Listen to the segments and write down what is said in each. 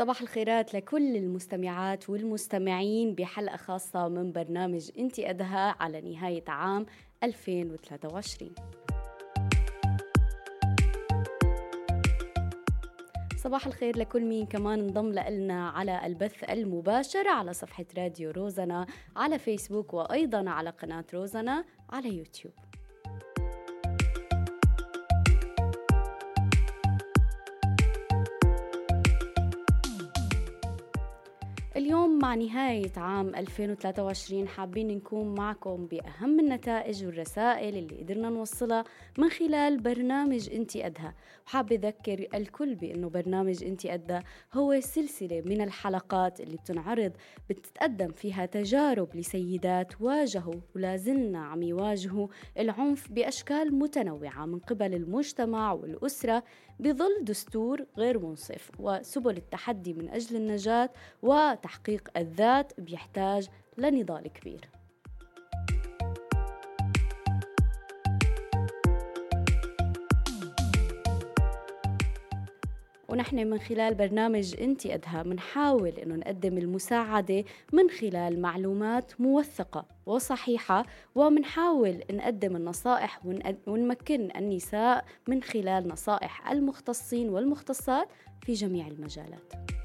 صباح الخيرات لكل المستمعات والمستمعين بحلقة خاصة من برنامج انت أدهى على نهاية عام 2023 صباح الخير لكل مين كمان انضم لنا على البث المباشر على صفحة راديو روزنا على فيسبوك وأيضا على قناة روزنا على يوتيوب. مع نهاية عام 2023 حابين نكون معكم بأهم النتائج والرسائل اللي قدرنا نوصلها من خلال برنامج انتي أدهى. وحابة أذكر الكل بأنه برنامج انتي أدهى هو سلسلة من الحلقات اللي بتنعرض بتتقدم فيها تجارب لسيدات واجهوا ولازلنا عم يواجهوا العنف بأشكال متنوعة من قبل المجتمع والأسرة. بظل دستور غير منصف وسبل التحدي من أجل النجاة وتحقيق الذات بيحتاج لنضال كبير. ونحن من خلال برنامج انت ادهى بنحاول إنه نقدم المساعدة من خلال معلومات موثقة وصحيحة وبنحاول نقدم النصائح ونمكن النساء من خلال نصائح المختصين والمختصات في جميع المجالات.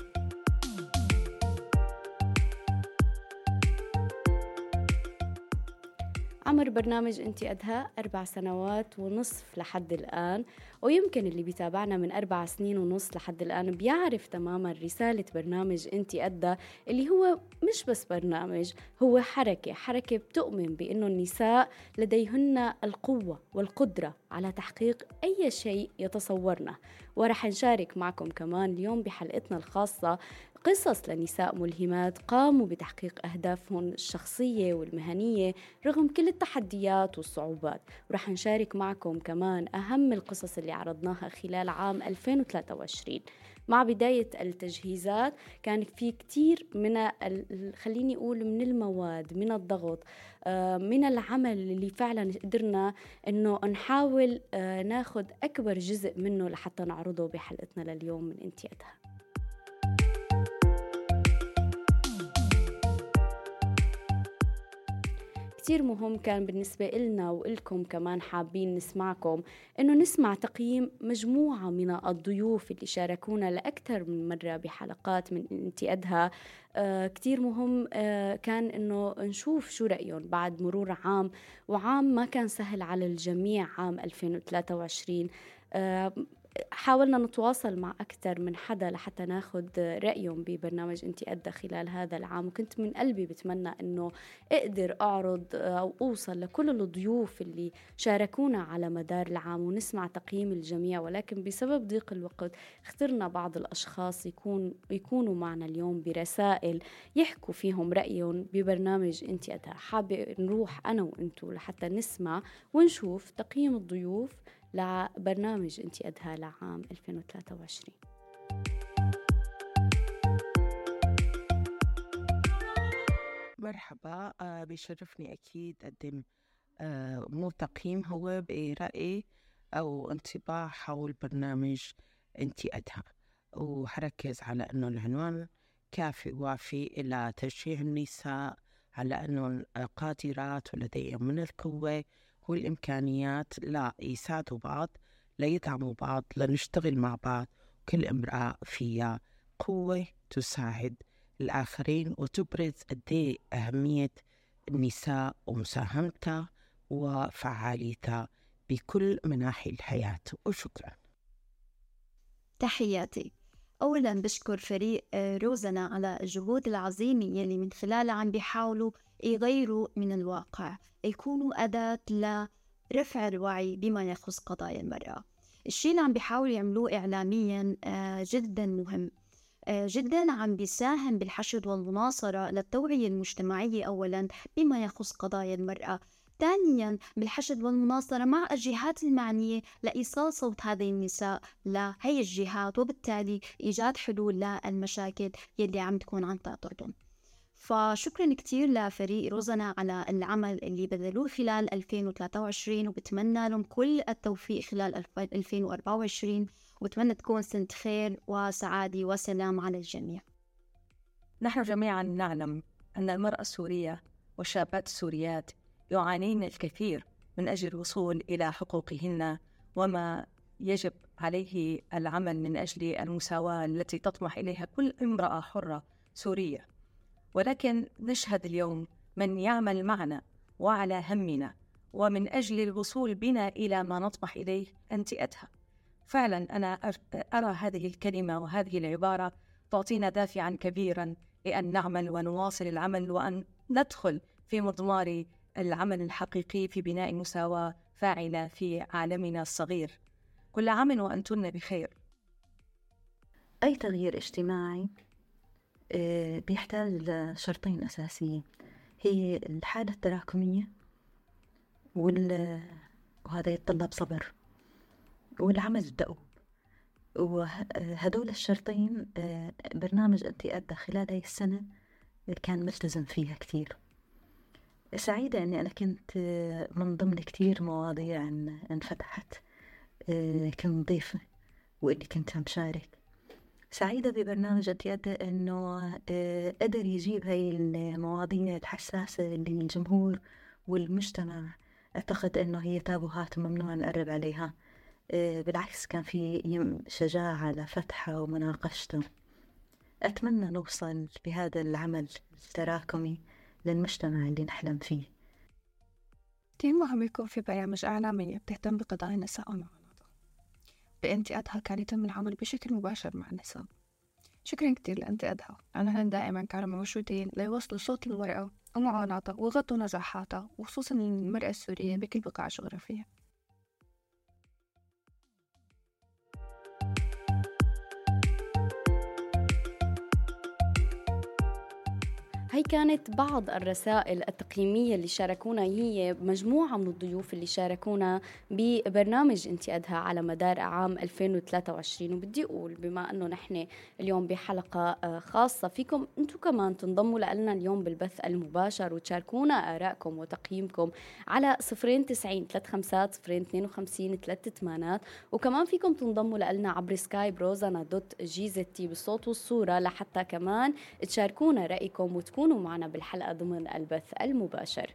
عمر برنامج انت أدهى أربع سنوات ونصف لحد الآن ويمكن اللي بيتابعنا من أربع سنين ونص لحد الآن بيعرف تماما رسالة برنامج انت أدى اللي هو مش بس برنامج هو حركة حركة بتؤمن بأنه النساء لديهن القوة والقدرة. على تحقيق أي شيء يتصورنه. ورح نشارك معكم كمان اليوم بحلقتنا الخاصة قصص لنساء ملهمات قاموا بتحقيق أهدافهم الشخصية والمهنية رغم كل التحديات والصعوبات. ورح نشارك معكم كمان أهم القصص اللي عرضناها خلال عام 2023 مع بداية التجهيزات كان في كتير من خليني أقول من المواد من الضغط آه، من العمل اللي فعلا قدرنا أنه نحاول آه، ناخد أكبر جزء منه لحتى نعرضه بحلقتنا لليوم من انتيادها كتير مهم كان بالنسبة إلنا وإلكم كمان حابين نسمعكم إنه نسمع تقييم مجموعة من الضيوف اللي شاركونا لأكثر من مرة بحلقات من انتقادها. آه كتير مهم آه كان إنه نشوف شو رأيهم بعد مرور عام وعام ما كان سهل على الجميع عام 2023 آه حاولنا نتواصل مع أكثر من حدا لحتى ناخد رأيهم ببرنامج أنت أدى خلال هذا العام. وكنت من قلبي بتمنى أنه أقدر أعرض أو أوصل لكل الضيوف اللي شاركونا على مدار العام ونسمع تقييم الجميع. ولكن بسبب ضيق الوقت اخترنا بعض الأشخاص يكون يكونوا معنا اليوم برسائل يحكوا فيهم رأيهم ببرنامج أنت أدى حابة نروح أنا وأنتو لحتى نسمع ونشوف تقييم الضيوف لبرنامج انت أدهى لعام 2023 مرحبا آه، بيشرفني أكيد أقدم آه، مو تقييم هو برأي أو انطباع حول برنامج أنت أدهى وحركز على أنه العنوان كافي وافي إلى تشجيع النساء على أنه قادرات ولديهم من القوة والإمكانيات لا يساعدوا بعض ليدعموا بعض لنشتغل مع بعض. كل امرأة فيها قوة تساعد الآخرين وتبرز قد إيه أهمية النساء ومساهمتها وفعاليتها بكل مناحي الحياة. وشكرا. تحياتي. أولا بشكر فريق آه، روزنا على الجهود العظيمة يلي من خلالها عم بيحاولوا يغيروا من الواقع. يكونوا أداة لرفع الوعي بما يخص قضايا المرأة. الشيء اللي عم بيحاولوا يعملوه إعلاميا آه، جدا مهم. آه، جدا عم بيساهم بالحشد والمناصرة للتوعية المجتمعية أولا بما يخص قضايا المرأة. ثانيا بالحشد والمناصرة مع الجهات المعنية لإيصال صوت هذه النساء لهي الجهات وبالتالي إيجاد حلول للمشاكل يلي عم تكون عم تعترضهم فشكرا كتير لفريق روزنا على العمل اللي بذلوه خلال 2023 وبتمنى لهم كل التوفيق خلال 2024 وبتمنى تكون سنة خير وسعادة وسلام على الجميع. نحن جميعا نعلم أن المرأة السورية والشابات السوريات يعانين الكثير من أجل الوصول إلى حقوقهن وما يجب عليه العمل من أجل المساواة التي تطمح إليها كل امرأة حرة سورية. ولكن نشهد اليوم من يعمل معنا وعلى همنا ومن أجل الوصول بنا إلى ما نطمح إليه أنت أدهى فعلا أنا أرى هذه الكلمة وهذه العبارة تعطينا دافعا كبيرا لأن نعمل ونواصل العمل وأن ندخل في مضمار العمل الحقيقي في بناء مساواة فاعلة في عالمنا الصغير. كل عام وأنتن بخير. أي تغيير اجتماعي؟ بيحتاج لشرطين أساسيين. هي الحالة التراكمية وهذا يتطلب صبر والعمل الدؤوب. وهدول الشرطين آه، برنامج أنت أدى خلال هاي السنة كان ملتزم فيها كتير سعيدة أني أنا كنت آه، من ضمن كتير مواضيع انفتحت آه، كنت ضيفة وإني كنت عم شارك. سعيدة ببرنامج أنت إنه قدر يجيب هاي المواضيع الحساسة اللي الجمهور والمجتمع. أعتقد إنه هي تابوهات ممنوع نقرب عليها. آه، بالعكس كان في شجاعة لفتحها ومناقشته أتمنى نوصل بهذا العمل التراكمي للمجتمع اللي نحلم فيه. كثير مهم يكون في برامج إعلامية بتهتم بقضايا النساء والمعارضة بأنتي أدهى كان يتم العمل بشكل مباشر مع النساء. شكرا كتير لأنتي أدهى. أنا دائما كانوا موجودين ليوصلوا صوت المرأة ومعاناتها وغطوا نجاحاتها وخصوصا المرأة السورية بكل بقاع جغرافية هي كانت بعض الرسائل التقييمية اللي شاركونا. هي مجموعة من الضيوف اللي شاركونا ببرنامج انت أدهى على مدار عام 2023 وبدي أقول بما أنه نحن اليوم بحلقة آه، خاصة فيكم أنتم كمان تنضموا لنا اليوم بالبث المباشر وتشاركونا آرائكم وتقييمكم على 090 35 052 38 وكمان فيكم تنضموا لنا عبر سكايب روزانا دوت جيزتي بالصوت والصورة لحتى كمان تشاركونا رأيكم وتكونوا كونوا معنا بالحلقة ضمن البث المباشر.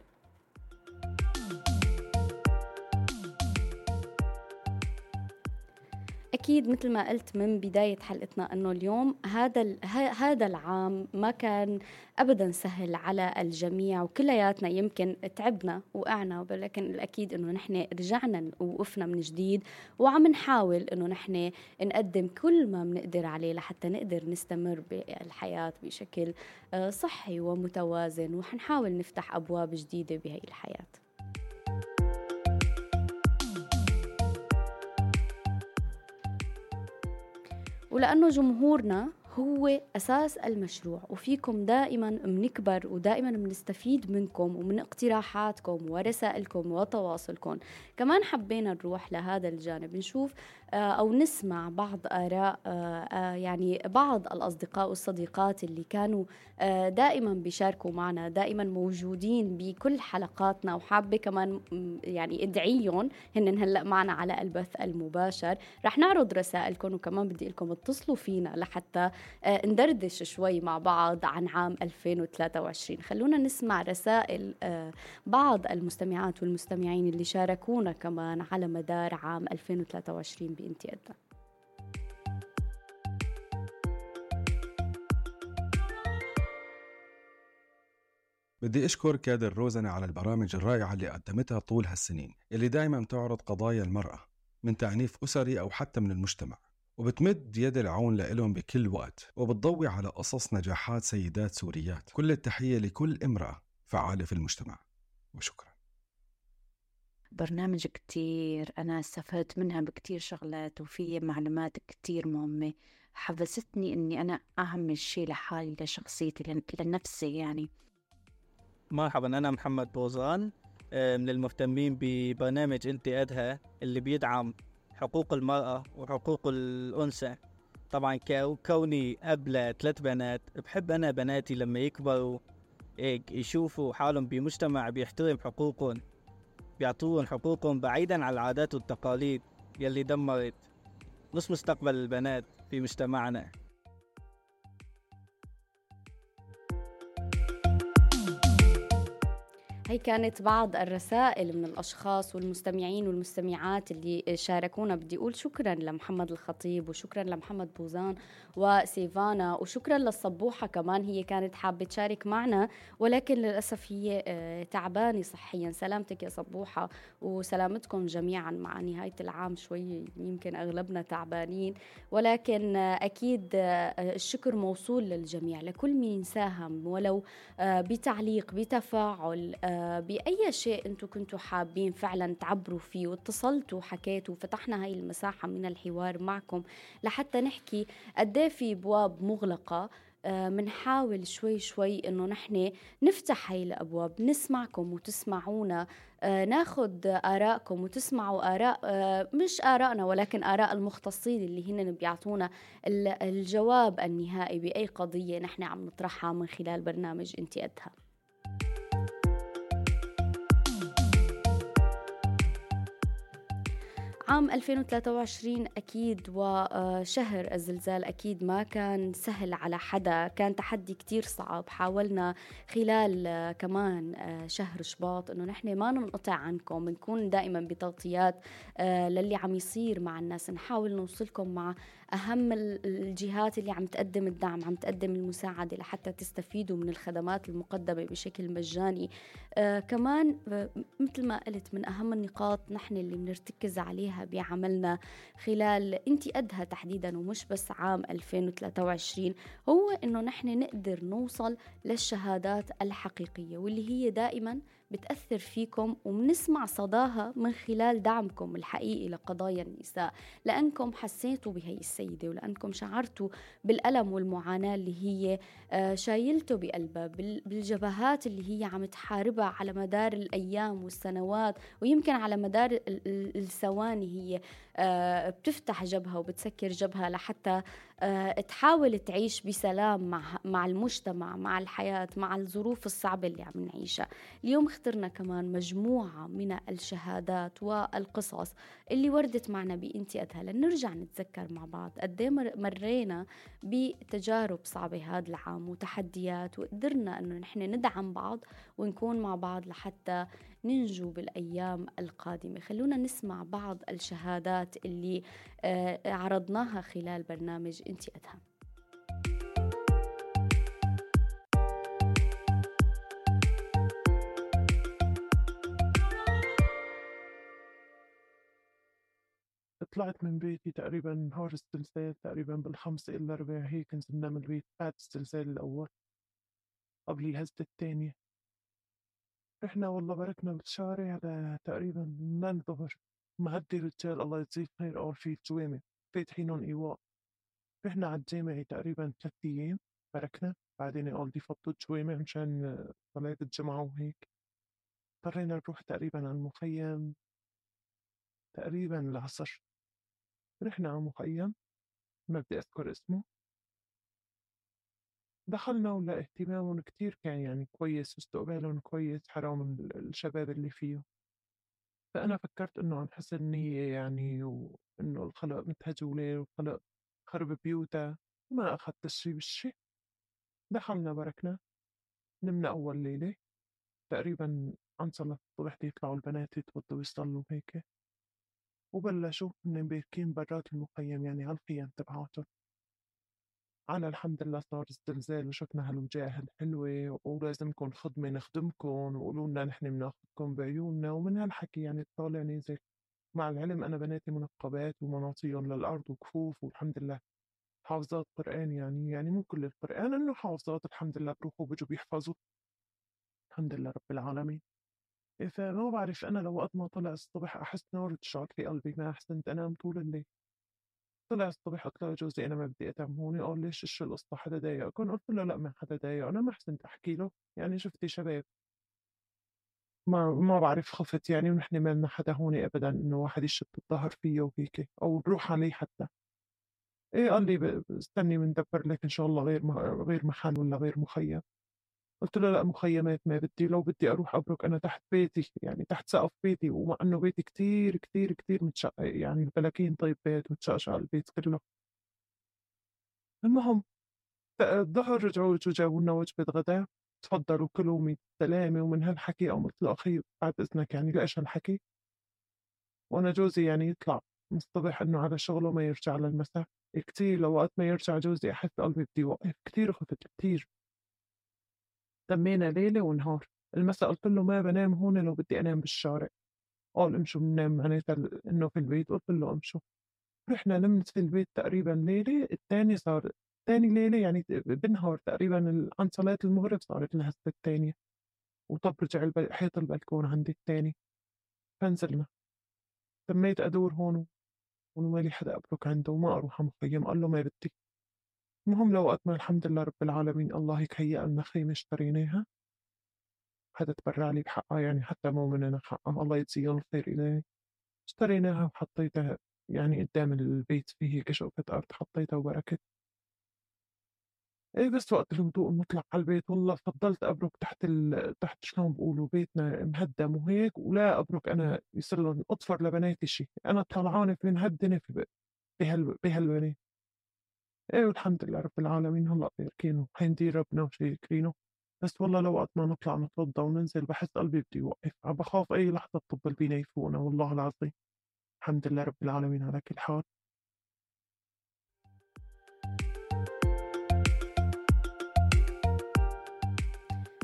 أكيد مثل ما قلت من بداية حلقتنا إنه اليوم هذا هذا العام ما كان ابدا سهل على الجميع وكلياتنا يمكن تعبنا وقعنا ولكن الأكيد إنه نحن رجعنا ووقفنا من جديد وعم نحاول إنه نحن نقدم كل ما بنقدر عليه لحتى نقدر نستمر بالحياة بشكل آه، صحي ومتوازن وحنحاول نفتح أبواب جديدة بهي الحياة. ولأنه جمهورنا هو أساس المشروع وفيكم دائما بنكبر ودائما بنستفيد منكم ومن اقتراحاتكم ورسائلكم وتواصلكم. كمان حبينا نروح لهذا الجانب نشوف أو نسمع بعض آراء آه، آه، يعني بعض الأصدقاء والصديقات اللي كانوا دائما بيشاركوا معنا دائما موجودين بكل حلقاتنا وحابة كمان يعني ادعيهم هن هلأ معنا على البث المباشر. رح نعرض رسائلكم وكمان بدي لكم اتصلوا فينا لحتى ندردش شوي مع بعض عن عام 2023 خلونا نسمع رسائل بعض المستمعات والمستمعين اللي شاركونا كمان على مدار عام 2023 بامتيازها بدي أشكر كادر روزنة على البرامج الرائعة اللي قدمتها طول هالسنين اللي دائما تعرض قضايا المرأة من تعنيف أسري أو حتى من المجتمع وبتمد يد العون لإلهم بكل وقت وبتضوي على قصص نجاحات سيدات سوريات كل التحية لكل امرأة فعالة في المجتمع وشكرا. برنامج كتير أنا استفدت منها بكتير شغلات وفي معلومات كتير مهمة. حفزتني إني أنا أعمل شيء لحالي لشخصيتي لنفسي يعني. مرحبا أنا محمد بوزان آه، من المهتمين ببرنامج أنت أدهى اللي بيدعم حقوق المرأة وحقوق الأنثى. طبعا كوني قبل ثلاث بنات بحب أنا بناتي لما يكبروا هيك يشوفوا حالهم بمجتمع بيحترم حقوقهم. بيعطوهم حقوقهم بعيدا عن العادات والتقاليد يلي دمرت نص مستقبل البنات في مجتمعنا. هي كانت بعض الرسائل من الأشخاص والمستمعين والمستمعات اللي شاركونا. بدي أقول شكرا لمحمد الخطيب وشكرا لمحمد بوزان وسيفانا وشكرا للصبوحة كمان هي كانت حابة تشارك معنا. ولكن للأسف هي آه، تعبانة صحيا. سلامتك يا صبوحة وسلامتكم جميعا مع نهاية العام. شوي يمكن أغلبنا تعبانين. ولكن أكيد آه، الشكر موصول للجميع لكل مين ساهم. ولو آه، بتعليق بتفاعل بأي شيء أنتم كنتوا حابين فعلا تعبروا فيه واتصلتوا وحكيتوا وفتحنا هاي المساحة من الحوار معكم لحتى نحكي قد إيه في أبواب مغلقة. منحاول شوي شوي إنه نحن نفتح هاي الأبواب نسمعكم وتسمعونا. ناخذ آرائكم وتسمعوا آراء مش آرائنا ولكن آراء المختصين اللي هن بيعطونا الجواب النهائي بأي قضية نحن عم نطرحها من خلال برنامج انت عام 2023 أكيد وشهر الزلزال أكيد ما كان سهل على حدا. كان تحدي كتير صعب. حاولنا خلال كمان شهر شباط أنه نحن ما ننقطع عنكم نكون دائما بتغطيات للي عم يصير مع الناس. نحاول نوصلكم مع أهم الجهات اللي عم تقدم الدعم عم تقدم المساعدة لحتى تستفيدوا من الخدمات المقدمة بشكل مجاني. آه كمان مثل ما قلت من أهم النقاط نحن اللي بنرتكز عليها بعملنا خلال انت قدها تحديدا ومش بس عام 2023 هو إنه نحن نقدر نوصل للشهادات الحقيقية واللي هي دائما بتأثر فيكم وبنسمع صداها من خلال دعمكم الحقيقي لقضايا النساء لأنكم حسيتوا بهي السيدة ولأنكم شعرتوا بالألم والمعاناة اللي هي آه، شايلته بقلبها بالجبهات اللي هي عم تحاربها على مدار الأيام والسنوات ويمكن على مدار الثواني هي. بتفتح جبهة وبتسكر جبهة لحتى آه، تحاول تعيش بسلام مع مع المجتمع مع الحياة مع الظروف الصعبة اللي عم نعيشها. اليوم اخترنا كمان مجموعة من الشهادات والقصص اللي وردت معنا بإنتي أدها لنرجع نتذكر مع بعض قد إيه مرينا بتجارب صعبة هذا العام وتحديات وقدرنا أنه نحن ندعم بعض ونكون مع بعض لحتى ننجو بالأيام القادمة. خلونا نسمع بعض الشهادات اللي آه، عرضناها خلال برنامج انت أدهم طلعت من بيتي تقريبا نهار الزلزال تقريبا بالخمسة إلا ربع هيك نزلنا من البيت. بعد الزلزال الأول قبل الهزة الثانية رحنا والله بركنا بالشارع تقريبا من الظهر مهدي رجال الله يجزيه خير أول في الجوامع فاتحينهم إيواء. رحنا على الجامع تقريبا ثلاث أيام بركنا بعدين قال دي الجوامع مشان صلاة الجمعة وهيك. اضطرينا نروح تقريبا على المخيم. تقريبا العصر. رحنا على المخيم. ما بدي أذكر اسمه. دخلنا ولا اهتمامهم كتير كان يعني كويس واستقبالهم كويس حرام الشباب اللي فيه. فأنا فكرت إنه عن حسن نية يعني وإنه الخلق متهجولة والخلق خرب بيوتها ما أخذت الشي بالشي. دخلنا بركنا نمنا أول ليلة. تقريبا عن صلاة الصبح يطلعوا البنات يتوضوا يصلوا هيك. وبلشوا هن باركين برات المخيم يعني على الخيام تبعاتهم. أنا الحمد لله صار الزلزال وشفنا هالوجاه الحلوة ولازمكم خدمة نخدمكم وقولوا لنا نحن بناخدكم بعيوننا ومن هالحكي يعني طالع نازل مع العلم أنا بناتي منقبات ومناطيهم للأرض وكفوف والحمد لله حافظات قرآن يعني يعني مو كل القرآن إنه حافظات الحمد لله بروحوا بيجوا بيحفظوا. الحمد لله رب العالمين. فما بعرف أنا لو وقت ما طلع الصبح أحس نار تشعر في قلبي ما أحسنت أنام طول الليل. طلع الصبح قلت له لجوزي أنا ما بدي هون قال ليش إيش القصة حدا ضايقكم قلت له لا ما حدا ضايق أنا ما حسنت أحكي له. يعني شفتي شباب. ما ما بعرف خفت يعني ونحن ما لنا حدا هون أبدا إنه واحد يشد الظهر فيه وهيك أو نروح عليه حتى. إيه قال لي استني بندبر لك إن شاء الله غير غير محل ولا غير مخيم. قلت له لأ مخيمات ما بدي لو بدي أروح أبرك أنا تحت بيتي يعني تحت سقف بيتي ومع إنه بيتي كتير كتير كتير متشقق يعني البلاكين طيب بيت متشقشق البيت كله. المهم الظهر رجعوا جابوا لنا وجبة غداء تفضلوا كلوا من سلامة ومن هالحكي أو قلت له أخي بعد إذنك يعني ليش هالحكي؟ وأنا جوزي يعني يطلع من الصبح إنه على شغله ما يرجع للمساء. كتير لو وقت ما يرجع جوزي أحس قلبي بدي يوقف كتير خفت كتير. تمينا ليلة ونهار. المساء قلت له ما بنام هون لو بدي أنام بالشارع. قال امشوا بننام. معناتها إنه في البيت. قلت له امشوا. رحنا نمت في البيت تقريبا ليلة الثاني صار ثاني ليلة يعني بنهار تقريبا عن صلاة المغرب صارت الهسة الثانية وطب رجع حيط البلكون عندي الثاني فنزلنا. تميت أدور هون ومالي حدا أبرك عنده وما أروح مخيم قال له ما بدي المهم لوقت ما الحمد لله رب العالمين الله هيك هيأ لنا خيمة اشتريناها. حدا تبرع لي بحقها يعني حتى مو مننا حقها الله يجزيهم الخير إليه اشتريناها وحطيتها يعني قدام البيت فيه هيك أرض حطيتها وبركت. إيه بس وقت الهدوء نطلع على البيت والله فضلت أبرك تحت ال... تحت شلون بقولوا بيتنا مهدم وهيك ولا أبرك أنا يصير لهم أطفر لبناتي شيء أنا طلعانة من هالدنيا في بهال... بهالبنات إيه والحمد لله رب العالمين. هلأ باركينه حيندير ربنا وشاكرينه بس والله لو وقت ما نطلع نتوضى وننزل بحس قلبي بده يوقف. عم بخاف أي لحظة الطب البينا يفوقنا والله العظيم. الحمد لله رب العالمين على كل حال.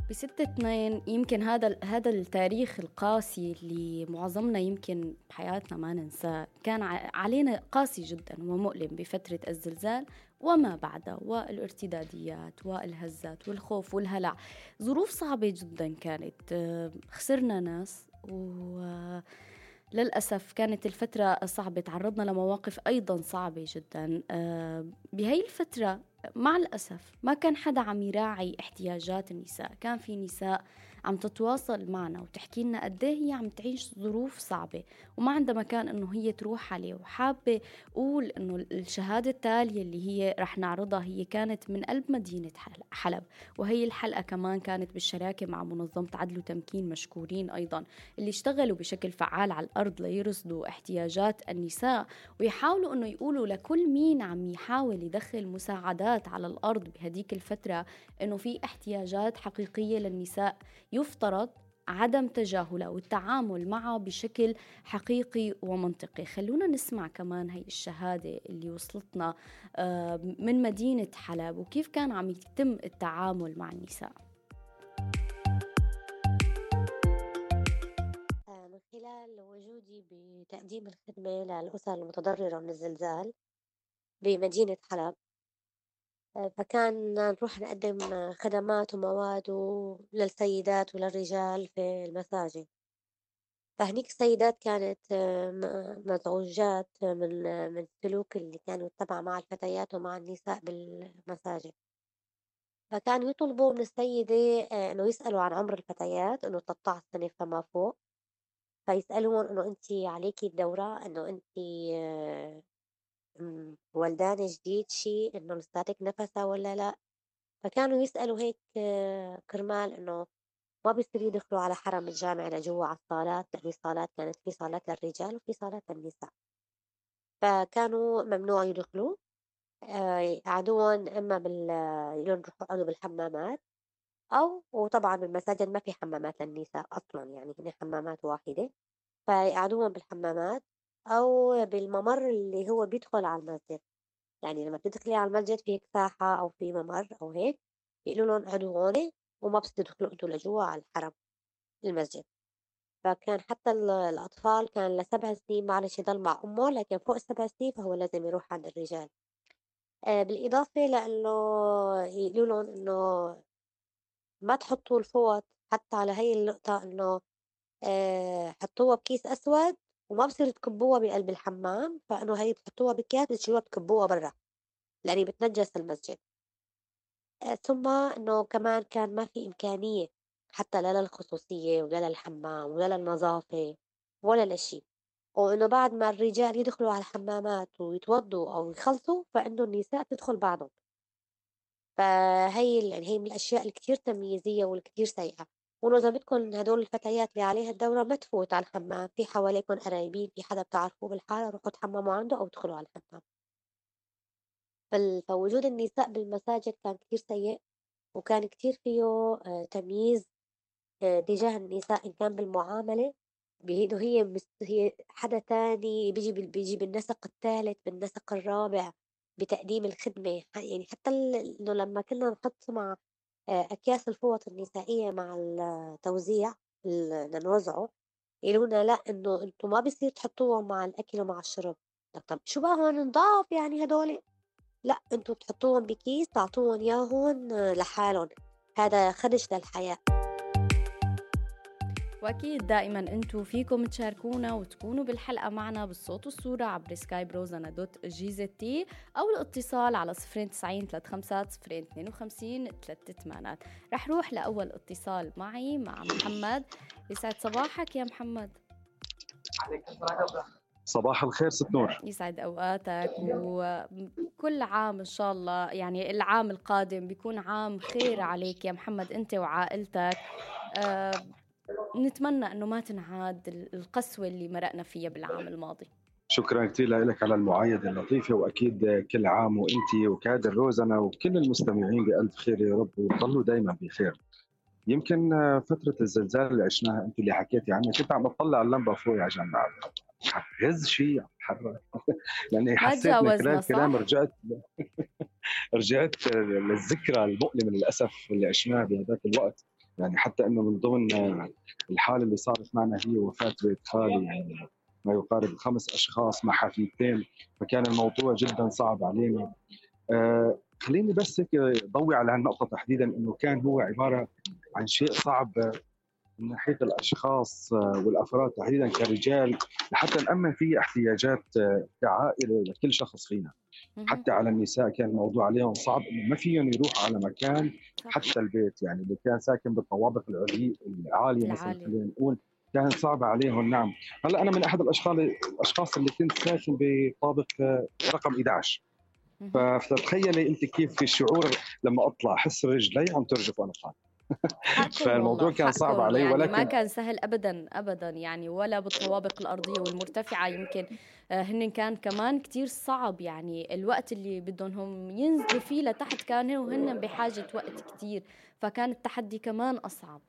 بستة اثنين يمكن هذا هذا التاريخ القاسي اللي معظمنا يمكن بحياتنا ما ننساه. كان علينا قاسي جدا ومؤلم بفترة الزلزال. وما بعده والارتداديات والهزات والخوف والهلع. ظروف صعبة جدا كانت. خسرنا ناس و للأسف كانت الفترة صعبة. تعرضنا لمواقف أيضا صعبة جدا. بهي الفترة مع الأسف ما كان حدا عم يراعي احتياجات النساء. كان في نساء عم تتواصل معنا وتحكي لنا قد إيه هي عم تعيش ظروف صعبة. وما عندها مكان إنه هي تروح عليه. وحابة أقول إنه الشهادة التالية اللي هي رح نعرضها هي كانت من قلب مدينة حلب. وهي الحلقة كمان كانت بالشراكة مع منظمة عدل وتمكين مشكورين أيضا اللي اشتغلوا بشكل فعال على الأرض ليرصدوا احتياجات النساء. ويحاولوا إنه يقولوا لكل مين عم يحاول يدخل مساعدات على الأرض بهديك الفترة إنه في احتياجات حقيقية للنساء يفترض عدم تجاهله والتعامل معه بشكل حقيقي ومنطقي. خلونا نسمع كمان هي الشهادة اللي وصلتنا آه، من مدينة حلب وكيف كان عم يتم التعامل مع النساء؟ آه، من خلال وجودي بتقديم الخدمة للأسر المتضررة من الزلزال بمدينة حلب فكان نروح نقدم خدمات ومواد للسيدات وللرجال في المساجد. فهنيك السيدات كانت مزعوجات من من السلوك اللي كانوا يتبع مع الفتيات ومع النساء بالمساجد. فكانوا يطلبوا من السيدة إنه يسألوا عن عمر الفتيات إنه 13 سنة فما فوق. فيسألون إنه أنت عليكي الدورة إنه أنت ولدان جديد شي إنه لساتك نفسها ولا لأ، فكانوا يسألوا هيك كرمال إنه ما بيصير يدخلوا على حرم الجامع لجوا على الصالات لأن الصالات كانت في صالات للرجال وفي صالات للنساء، فكانوا ممنوع يدخلوا آه، يقعدون إما بال يروحوا بالحمامات أو وطبعا بالمساجد ما في حمامات للنساء أصلا يعني هن حمامات واحدة فيقعدوهم بالحمامات أو بالممر اللي هو بيدخل على المسجد. يعني لما بتدخلي على المسجد في هيك ساحة أو في ممر أو هيك بيقولوا لهم اقعدوا هون وما بس تدخلوا أنتوا لجوا على الحرم المسجد. فكان حتى الأطفال كان لسبع سنين معلش يضل مع أمه لكن فوق السبع سنين فهو لازم يروح عند الرجال. آه، بالإضافة لأنه يقولوا لهم إنه ما تحطوا الفوط حتى على هي النقطة إنه آه، حطوها بكيس أسود وما بصير تكبوها بقلب الحمام فإنه هي بتحطوها بأكياس بتشيلوها بتكبوها برا لأني بتنجس المسجد آه، ثم إنه كمان كان ما في إمكانية حتى لا للخصوصية ولا للحمام ولا للنظافة ولا لشي وإنه بعد ما الرجال يدخلوا على الحمامات ويتوضوا أو يخلصوا فإنه النساء تدخل بعضهم. فهي يعني هي من الأشياء الكتير تمييزية والكتير سيئة. بدكم هدول الفتيات اللي عليها الدورة ما تفوت على الحمام. في حواليكم قرايبين في حدا بتعرفوه بالحارة روحوا تحمموا عنده أو ادخلوا على الحمام. فوجود النساء بالمساجد كان كتير سيء وكان كتير فيه آه، تمييز آه، تجاه النساء إن كان بالمعاملة بإنه هي هي حدا تاني بيجي بيجي بالنسق الثالث بالنسق الرابع بتقديم الخدمة. يعني حتى إنه لما كنا نحط مع آه، أكياس الفوط النسائية مع التوزيع لنوزعه. يقولوا لنا لأ إنه أنتم ما بيصير تحطوهم مع الأكل ومع الشرب. طب شو بقى هون نضاف يعني هدول؟ لأ أنتم تحطوهم بكيس تعطوهم ياهن لحالهم. هذا خدش للحياة. وأكيد دائما أنتم فيكم تشاركونا وتكونوا بالحلقة معنا بالصوت والصورة عبر سكايب روزانا dot GZT أو الاتصال على 090 35 052 38 رح روح لأول اتصال معي مع محمد. يسعد صباحك يا محمد. صباح الخير ست نور. يسعد أوقاتك وكل عام إن شاء الله يعني العام القادم بيكون عام خير عليك يا محمد أنت وعائلتك. أه نتمنى إنه ما تنعاد القسوة اللي مرقنا فيها بالعام الماضي. شكرا كثير لك على المعايدة اللطيفة وأكيد كل عام وأنت وكادر روزنا وكل المستمعين بألف خير يا رب وتضلوا دائما بخير. يمكن فترة الزلزال اللي عشناها أنت اللي حكيتي عنها كنت عم بطلع اللمبة فوق على جنب هز شيء عم تحرك لأني حسيت من خلال الكلام رجعت رجعت للذكرى المؤلمة للأسف اللي عشناها بهذاك الوقت. يعني حتى إنه من ضمن الحالة اللي صارت معنا هي وفاة بيت خالي يعني ما يقارب خمس أشخاص مع حفيدتين فكان الموضوع جدا صعب علينا. آه خليني بس هيك ضوي على هالنقطة تحديدا إنه كان هو عبارة عن شيء صعب من ناحية الأشخاص والأفراد تحديدا كرجال لحتى نامن فيه احتياجات كعائلة لكل شخص فينا. حتى على النساء كان الموضوع عليهم صعب انه ما فيهم يروحوا على مكان حتى البيت. يعني اللي كان ساكن بالطوابق العالية مثلا خلينا نقول كانت صعبة عليهم نعم. هلأ أنا من أحد الأشخاص الأشخاص اللي كنت ساكن بطابق رقم 11 فتخيلي أنت كيف في الشعور لما أطلع أحس رجلي عم ترجف وأنا طالع فالموضوع كان صعب علي يعني ولكن ما كان سهل ابدا ابدا يعني ولا بالطوابق الأرضية والمرتفعة. يمكن آه، هن كان كمان كتير صعب. يعني الوقت اللي بدهم هم ينزلوا فيه لتحت كانوا هن بحاجة وقت كتير فكان التحدي كمان أصعب.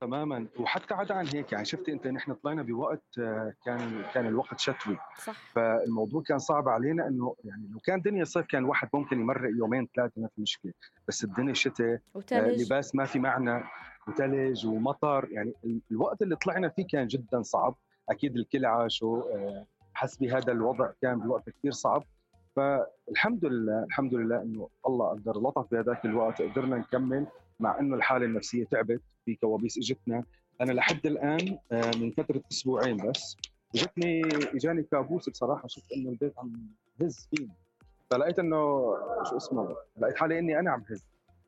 تماما. وحتى عدا عن هيك يعني شفتي أنت نحن طلعنا بوقت آه، كان كان الوقت شتوي. صح. فالموضوع كان صعب علينا إنه يعني لو كان دنيا صيف كان الواحد ممكن يمرق يومين ثلاثة ما في مشكلة. بس الدنيا شتاء آه لباس ما في معنى وثلج ومطر. يعني الوقت اللي طلعنا فيه كان جدا صعب. أكيد الكل عاشه آه، حس بهذا الوضع كان بوقت كثير صعب. فالحمد لله الحمد لله إنه الله قدر لطف بهذاك الوقت قدرنا نكمل مع إنه الحالة النفسية تعبت. في كوابيس إجتنا. أنا لحد الآن آه، من فترة أسبوعين بس إجتني إجاني كابوس بصراحة شفت إنه البيت عم هز فيني. فلقيت إنه شو اسمه لقيت حالي إني أنا عم هز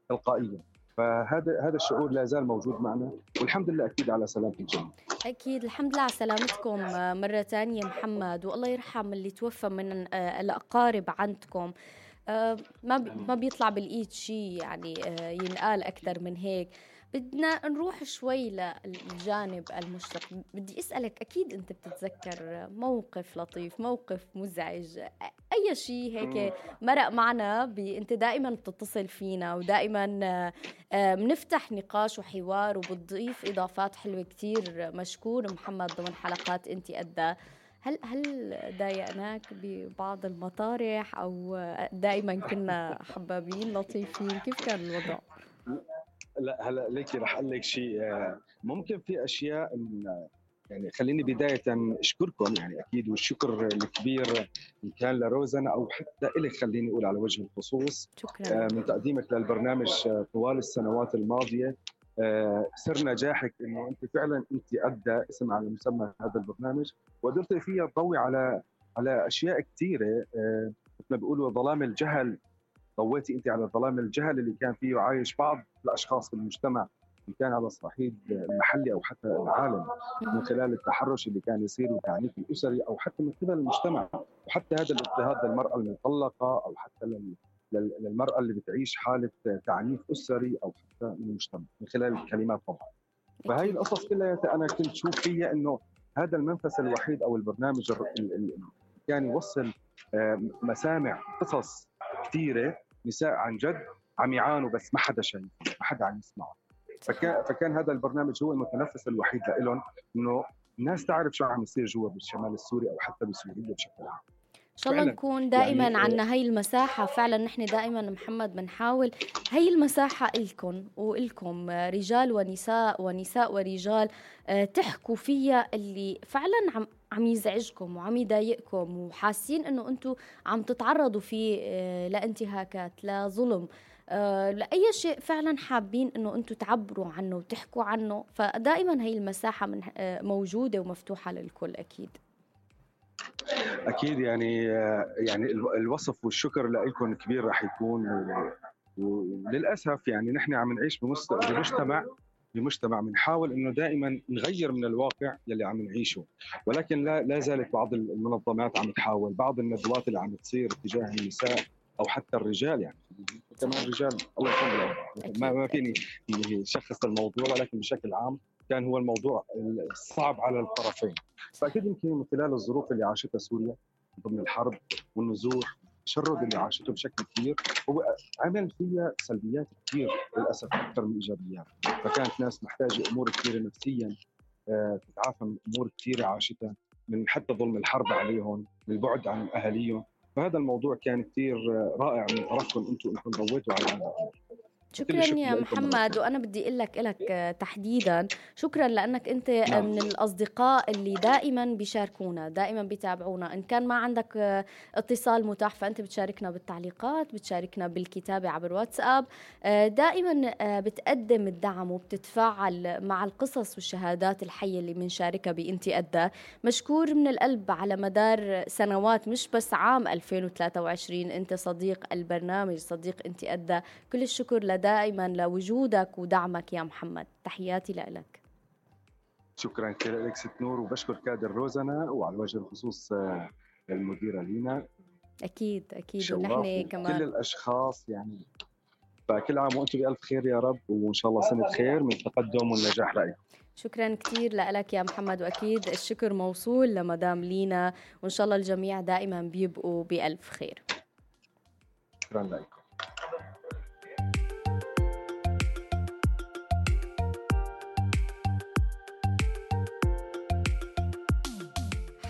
تلقائيا. فهذا هذا الشعور لا زال موجود معنا والحمد لله أكيد على سلامة الجميع. أكيد الحمد لله على سلامتكم آه، مرة ثانية محمد والله يرحم اللي توفى من آه، الأقارب عندكم. ما ما بيطلع بالإيد شيء يعني ينقال أكثر من هيك. بدنا نروح شوي للجانب المشرق. بدي أسألك أكيد أنت بتتذكر موقف لطيف موقف مزعج أي شيء هيك مرق معنا أنت دائما بتتصل فينا ودائما آه، بنفتح نقاش وحوار وبتضيف إضافات حلوة كثير مشكور. محمد ضمن حلقات أنت قدها. هل هل ضايقناك ببعض المطارح أو دائما كنا حبابين لطيفين؟ كيف كان الوضع؟ لا هلا ليكي رح أقول لك شيء ممكن في أشياء يعني خليني بداية أشكركم يعني أكيد والشكر الكبير إن كان لروزنا أو حتى إلك خليني أقول على وجه الخصوص شكرا. من تقديمك للبرنامج طوال السنوات الماضية آه، سر نجاحك إنه أنت فعلا أنت أدى اسم على مسمى هذا البرنامج وقدرت فيها تضوي على على أشياء كثيرة آه، مثل ما بيقولوا ظلام الجهل ضويتي انت على ظلام الجهل اللي كان فيه عايش بعض الأشخاص في المجتمع إن كان على الصعيد المحلي أو حتى العالم من خلال التحرش اللي كان يصير والتعنيف الاسري أو حتى من قبل المجتمع. وحتى هذا الاضطهاد للمرأة المطلقه أو حتى للمرأة اللي بتعيش حالة تعنيف أسري أو حتى من المجتمع من خلال الكلمات طبعا. فهي القصص كلها أنا كنت شوف فيها إنه هذا المنفس الوحيد أو البرنامج اللي كان يوصل مسامع قصص كثيرة نساء عن جد عم يعانوا بس ما حدا شايف ما حدا عم يسمع فكان فكان هذا البرنامج هو المتنفس الوحيد لهم إنه الناس تعرف شو عم يصير جوا بالشمال السوري أو حتى بسوريا بشكل عام. ان شاء الله نكون دائما يعني عنا هاي المساحة. فعلا نحن دائما محمد بنحاول هاي المساحة إلكم وإلكم رجال ونساء ونساء ورجال آه، تحكوا فيها اللي فعلا عم عم يزعجكم وعم يضايقكم وحاسين إنه أنتم عم تتعرضوا فيه آه، لانتهاكات لظلم آه، لأي شيء فعلا حابين إنه أنتم تعبروا عنه وتحكوا عنه. فدائما هي المساحة من موجودة ومفتوحة للكل أكيد. أكيد يعني يعني الوصف والشكر لكم كبير راح يكون وللأسف يعني نحن عم نعيش بمجتمع بمجتمع بنحاول إنه دائما نغير من الواقع يلي عم نعيشه. ولكن لا لا زالت بعض المنظمات عم تحاول بعض الندوات اللي عم تصير تجاه النساء أو حتى الرجال يعني. كمان الرجال الله يرحمه. ما ما فيني شخص الموضوع ولكن بشكل عام كان هو الموضوع الصعب على الطرفين. فأكيد يمكن من خلال الظروف اللي عاشتها سوريا ضمن الحرب والنزوح التشرد اللي عاشته بشكل كبير هو عمل فيها سلبيات كثير للأسف أكثر من إيجابيات. فكانت ناس محتاجة أمور كثيرة نفسيا آه، تتعافى من أمور كثيرة عاشتها من حتى ظلم الحرب عليهم من البعد عن أهاليهم. فهذا الموضوع كان كثير رائع من طرفكم أنتم إنكم ضويتوا على هذا شكرا يا محمد وأنا بدي أقول لك لك تحديدا. شكرا لأنك أنت نعم. من الأصدقاء اللي دائما بيشاركونا دائما بيتابعونا. إن كان ما عندك اتصال متاح فأنت بتشاركنا بالتعليقات بتشاركنا بالكتابة عبر واتساب. دائما بتقدم الدعم وبتتفاعل مع القصص والشهادات الحية اللي بنشاركها بانتي أدى. مشكور من القلب على مدار سنوات مش بس عام 2023 أنت صديق البرنامج صديق انتي أدى. كل الشكر دائما لوجودك ودعمك يا محمد. تحياتي لك. شكرا كثير لك ست نور وبشكر كادر روزنا وعلى وجه الخصوص آه، المديرة لينا. أكيد أكيد. ونحن كمان. كل الأشخاص يعني فكل عام وأنتم بألف خير يا رب وإن شاء الله سنة خير من تقدم والنجاح لك شكرا كثير لك يا محمد وأكيد الشكر موصول لمدام لينا وإن شاء الله الجميع دائما بيبقوا بألف خير. شكرا لك.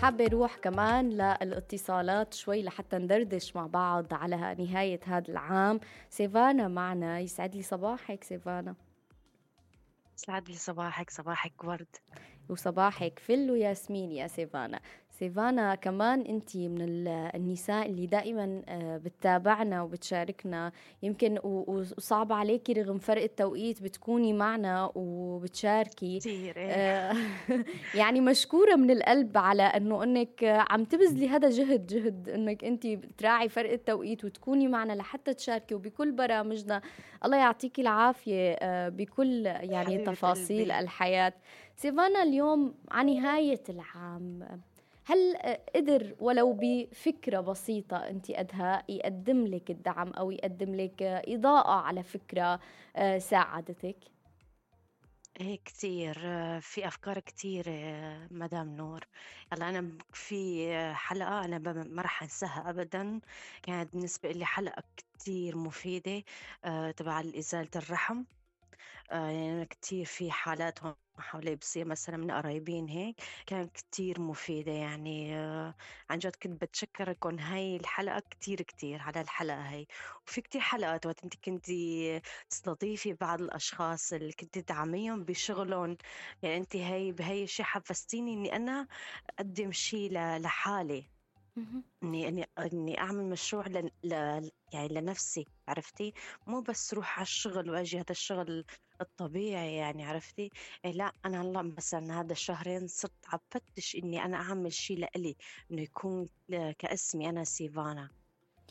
حابة روح كمان للاتصالات شوي لحتى ندردش مع بعض على نهاية هذا العام. سيفانا معنا يسعد لي صباحك سيفانا. يسعد لي صباحك صباحك ورد. وصباحك فل وياسمين يا سيفانا. سيفانا كمان انت من النساء اللي دائما آه، بتتابعنا وبتشاركنا. يمكن وصعب عليكي رغم فرق التوقيت بتكوني معنا وبتشاركي. كثير آه، يعني مشكورة من القلب على إنه إنك عم تبذلي هذا جهد جهد إنك انت تراعي فرق التوقيت وتكوني معنا لحتى تشاركي وبكل برامجنا. الله يعطيكي العافية آه، بكل يعني تفاصيل الحياة. سيفانا اليوم على نهاية العام هل قدر ولو بفكرة بسيطة أنت أدها يقدم لك الدعم أو يقدم لك إضاءة على فكرة آه، ساعدتك؟ إيه كتير في أفكار كتير مدام نور. هلا أنا في حلقة أنا ما راح أنساها أبدا. كانت بالنسبة لي حلقة كتير مفيدة آه، تبع إزالة الرحم. آه، يعني كتير في حالات هون حوالي بصير مثلا من قرايبين هيك كانت كتير مفيدة يعني آه، عن جد كنت بتشكركم هاي الحلقة كتير كتير على الحلقة هاي. وفي كتير حلقات وقت انت كنتي تستضيفي بعض الأشخاص اللي كنت تدعميهم بشغلهم. يعني انت هاي بهاي الشيء حفزتيني إني أنا أقدم شيء لحالي. إني إني إني أعمل مشروع ل... ل... يعني لنفسي عرفتي؟ مو بس روح على الشغل وأجي هذا الشغل الطبيعي يعني عرفتي؟ إيه لا أنا هلا مثلا هذا الشهرين صرت عم فتش إني أنا أعمل شيء لإلي إنه يكون كاسمي أنا سيفانا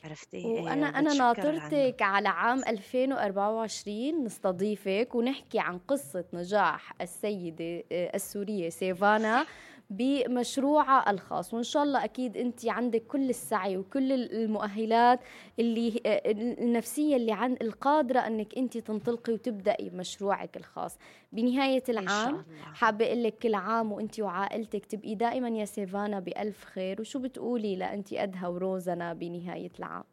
عرفتي؟ إيه، وأنا أنا ناطرتك على عام 2024 نستضيفك ونحكي عن قصة نجاح السيدة آه، السورية سيفانا. بمشروعها الخاص وإن شاء الله أكيد أنت عندك كل السعي وكل المؤهلات اللي النفسية اللي عن القادرة أنك أنت تنطلقي وتبدأي مشروعك الخاص. بنهاية العام حابة أقول لك كل عام وأنت وعائلتك تبقي دائما يا سيفانا بألف خير. وشو بتقولي لأنت أدهى وروزنا بنهاية العام؟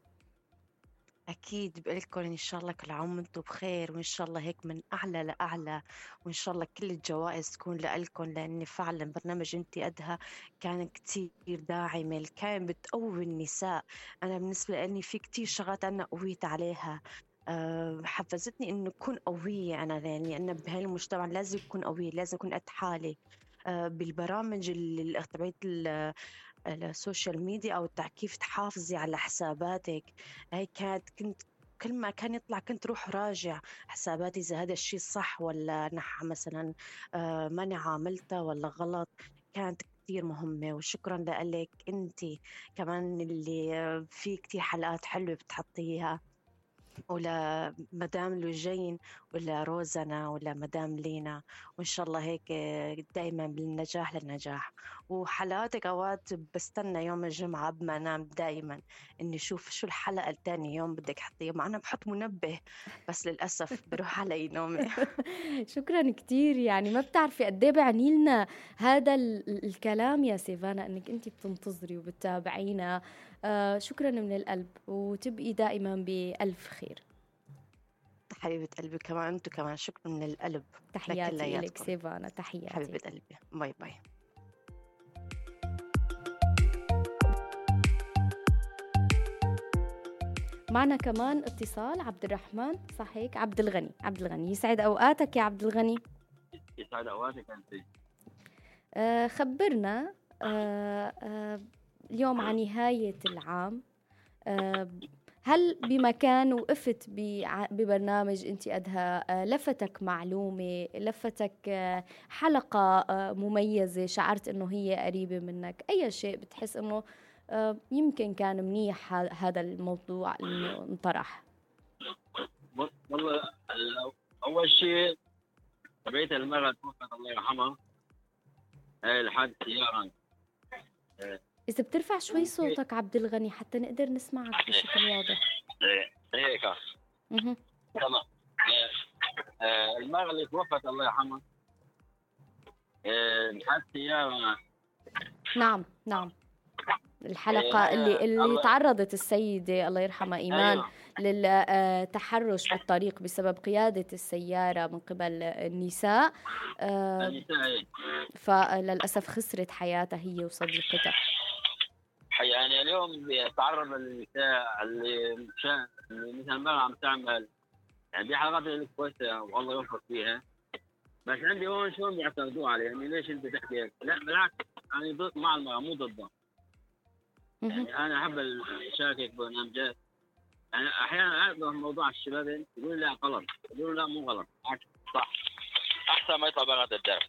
أكيد بقولكم إن شاء الله كل عام وأنتم بخير وإن شاء الله هيك من أعلى لأعلى وإن شاء الله كل الجوائز تكون لإلكم لأن فعلا برنامج أنت قدها كان كتير داعم كان بتقوي النساء. أنا بالنسبة لي في كتير شغلات أنا قويت عليها. أه حفزتني إنه أكون قوية أنا يعني أنا بهالمجتمع لازم أكون قوية لازم أكون قد حالي. أه بالبرامج اللي تبعت ال social media أو كيف تحافظي على حساباتك. هي كانت كنت كل ما كان يطلع كنت روح راجع حساباتي إذا هذا الشيء صح ولا نح مثلا آه، ماني عاملته ولا غلط. كانت كتير مهمة وشكرا لك. أنت كمان اللي في كتير حلقات حلوة بتحطيها. ولا مدام لوجين ولا روزنا ولا مدام لينا. وإن شاء الله هيك دايما بالنجاح للنجاح. وحلقاتك أوقات بستنى يوم الجمعة قبل ما أنام دايما إني أشوف شو الحلقة الثاني يوم بدك حطيها مع أنا بحط منبه بس للأسف بروح علي نومي. شكرا كثير يعني ما بتعرفي قد إيه بعني لنا هذا الكلام يا سيفانا إنك انت بتنتظري وبتتابعينا. شكرا من القلب وتبقي دائما بألف خير. حبيبة قلبي كمان انتو كمان شكرا من القلب. تحياتي لك سيفانا تحياتي. حبيبة قلبي. bye bye. معنا كمان اتصال عبد الرحمن. صح هيك عبد الغني. عبد الغني يسعد أوقاتك يا عبد الغني. يسعد أوقاتك انت آه خبرنا آه آه اليوم على نهاية العام آه، هل بمكان وقفت ببرنامج أنت ادهى آه، لفتك معلومة لفتك آه، حلقة مميزة شعرت إنه هي قريبة منك أي شيء بتحس إنه يمكن كان منيح هذا الموضوع انه انطرح؟ والله أول شيء تبعت المرأة توفت الله يرحمها. هاي الحادث سيارة. إذا بترفع شوي صوتك عبد الغني حتى نقدر نسمعك بشكل واضح. إيه هيك تمام. آه، المرأة اللي توفت الله يرحمها حادث سيارة نعم نعم. الحلقة إيه اللي اللي تعرضت السيدة الله يرحمها إيمان أيوة. للتحرش بالطريق بسبب قيادة السيارة من قبل النساء. آه، إيه. فللأسف خسرت حياتها هي وصديقتها. يعني اليوم بيتعرض النساء اللي مثل ما عم تعمل. يعني دي حلقات اللي كويسة والله يوفق فيها. بس عندي هون شلون بيعترضوا علي يعني ليش انت تحكي لا بالعكس. أنا ضد مع المرأة مو ضدها. يعني أنا أحب اشاركك برنامجات يعني أحيانا أعرف موضوع الشباب يقول لا غلط. يقول لا مو غلط. صح. أحسن ما يطلع برا الدرس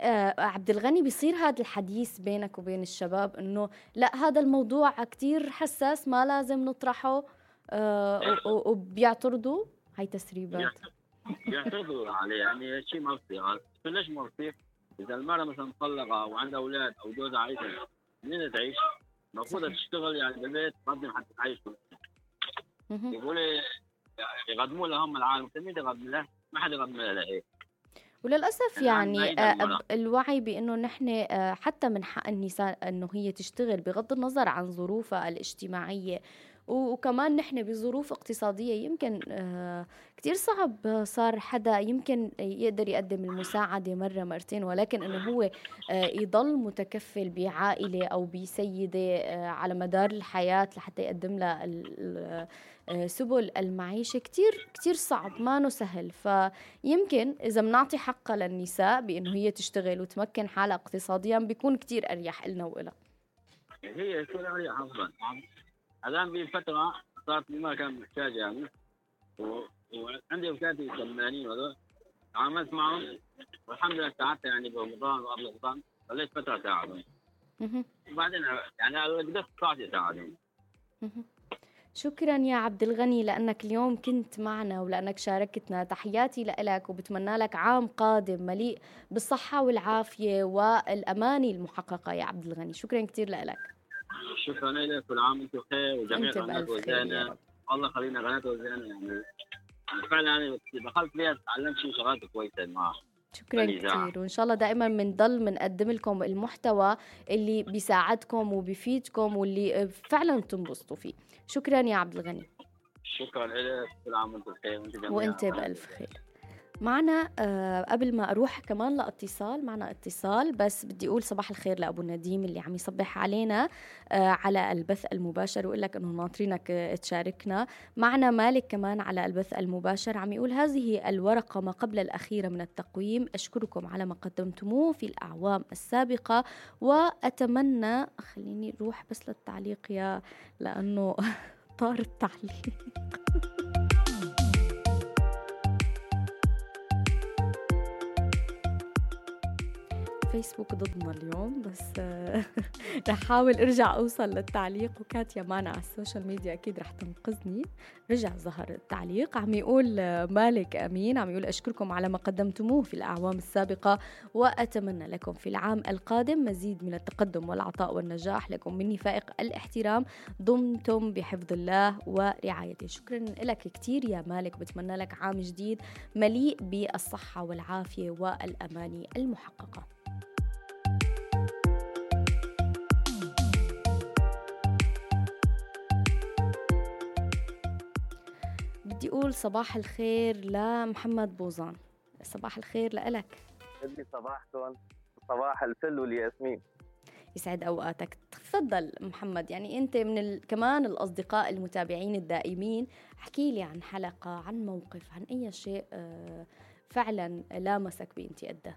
آه عبد الغني بيصير هذا الحديث بينك وبين الشباب إنه لا هذا الموضوع كتير حساس ما لازم نطرحه آه وبيعترضوا هاي تسريبات بيعترضوا عليه يعني شيء ما بصير ليش ما بصير؟ إذا المرأة مثلا مطلقة وعندها أولاد أو جوزها عايشة منين تعيش؟ المفروض تشتغل يعني بالبيت تقدم حتى تعيش يقولوا يقدموا لهم العالم مين يقدم له؟ ما حدا يقدم له هيك وللأسف يعني آه الوعي بأنه نحن آه حتى من حق النساء أنه هي تشتغل بغض النظر عن ظروفها الاجتماعية وكمان نحن بظروف اقتصادية يمكن آه كتير صعب صار حدا يمكن يقدر يقدم المساعدة مرة مرتين ولكن إنه هو آه يضل متكفل بعائلة أو بسيدة آه على مدار الحياة لحتى يقدم لها آه، سبل المعيشة. كتير كتير صعب ما سهل. فيمكن إذا بنعطي حقها للنساء بأنه هي تشتغل وتمكن حالها اقتصاديا بيكون كتير أريح إلنا وإلها هي كل أريح أفضل الآن بفترة صارت ما كان محتاج يعني. و... وعندي أولادي ثمانين وهذول. تعاملت معهم. والحمد لله ساعدت يعني برمضان وقبل رمضان. خليت فترة ساعدهم وبعدين يعني قدرت طلعت أساعدهم. شكرا يا عبد الغني لأنك اليوم كنت معنا ولأنك شاركتنا. تحياتي لك وبتمنى لك عام قادم مليء بالصحة والعافية والأماني المحققة يا عبد الغني. شكرا كثير لك شكرا لك. كل عام وأنتم بخير وجميع قناة وزانة. الله يخلينا قناة وزانة يعني. فعلا يعني دخلت فيها تعلمت شيء شغلات كويسة معها شكرا. كثير وإن شاء الله دائما بنضل بنقدم لكم المحتوى اللي بيساعدكم وبيفيدكم واللي فعلا تنبسطوا فيه. شكرا يا عبد الغني. شكرا لك. كل عام وأنتم بخير وأنت وأنت بألف خير. معنا آه قبل ما أروح كمان لاتصال معنا اتصال بس بدي أقول صباح الخير لأبو نديم اللي عم يصبح علينا آه على البث المباشر. ويقول لك إنه ناطرينك تشاركنا. معنا مالك كمان على البث المباشر عم يقول هذه الورقة ما قبل الأخيرة من التقويم. أشكركم على ما قدمتموه في الأعوام السابقة وأتمنى خليني أروح بس للتعليق يا لأنه طار التعليق. فيسبوك ضدنا اليوم بس رح احاول أرجع أوصل للتعليق. وكاتيا معنا على ال social media أكيد رح تنقذني. رجع ظهر التعليق. عم يقول مالك أمين عم يقول أشكركم على ما قدمتموه في الأعوام السابقة وأتمنى لكم في العام القادم مزيد من التقدم والعطاء والنجاح لكم مني فائق الاحترام. دمتم بحفظ الله ورعايته. شكرا لك كثير يا مالك. بتمنى لك عام جديد مليء بالصحة والعافية والأماني المحققة. بدي أقول صباح الخير لمحمد بوزان. صباح الخير لإلك. بدي صباحكم. صباح الفل والياسمين. يسعد أوقاتك. تفضل محمد يعني أنت من ال... كمان الأصدقاء المتابعين الدائمين. احكي لي عن حلقة عن موقف عن أي شيء آه، فعلا لامسك بإنتي أده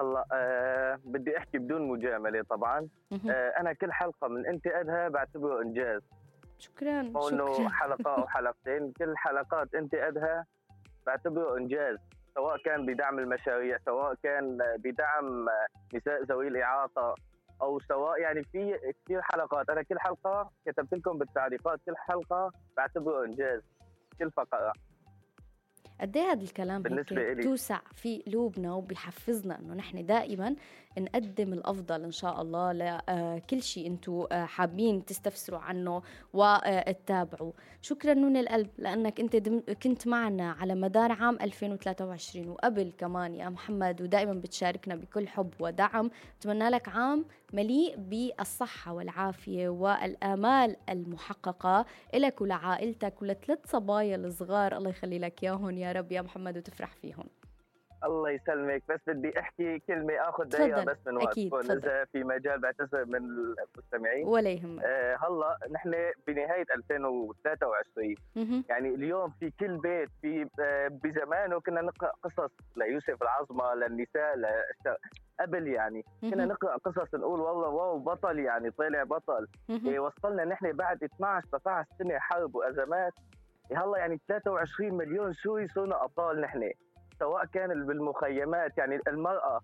هلا أه بدي أحكي بدون مجاملة طبعا. أه أنا كل حلقة من أنت ادها بعتبره إنجاز. شكرا شكرا. حلقة أو حلقتين كل حلقات أنت أدها بعتبره إنجاز سواء كان بدعم المشاريع سواء كان بدعم نساء ذوي الإعاقة أو سواء يعني في كثير حلقات. أنا كل حلقة كتبت لكم بالتعليقات كل حلقة بعتبره إنجاز كل فقرة. قد إيه هذا الكلام بالنسبة إلي. توسع في قلوبنا وبيحفزنا إنه نحن دائما نقدم الأفضل إن شاء الله لكل شيء أنتم حابين تستفسروا عنه وتتابعوا شكرا من القلب لأنك أنت كنت معنا على مدار عام 2023 وقبل كمان يا محمد ودائما بتشاركنا بكل حب ودعم. بتمنى لك عام مليء بالصحة والعافية والآمال المحققة إلك ولعائلتك ولثلاث صبايا الصغار. الله يخلي لك ياهن يا رب يا محمد وتفرح فيهم. الله يسلمك بس بدي أحكي كلمة آخذ دقيقة. بس من وقتكم. إذا في مجال بعتذر من المستمعين ولا يهمك آه هلأ نحن بنهاية 2023 مهم. يعني اليوم في كل بيت في آه بزمانه كنا نقرأ قصص ليوسف العظمه للنساء قبل يعني كنا. نقرأ قصص نقول والله واو بطل يعني طلع بطل. إيه وصلنا نحن بعد 12 13 سنة حرب وأزمات هلأ يعني 23 مليون سوري صرنا أبطال نحن سواء كان بالمخيمات يعني المرأة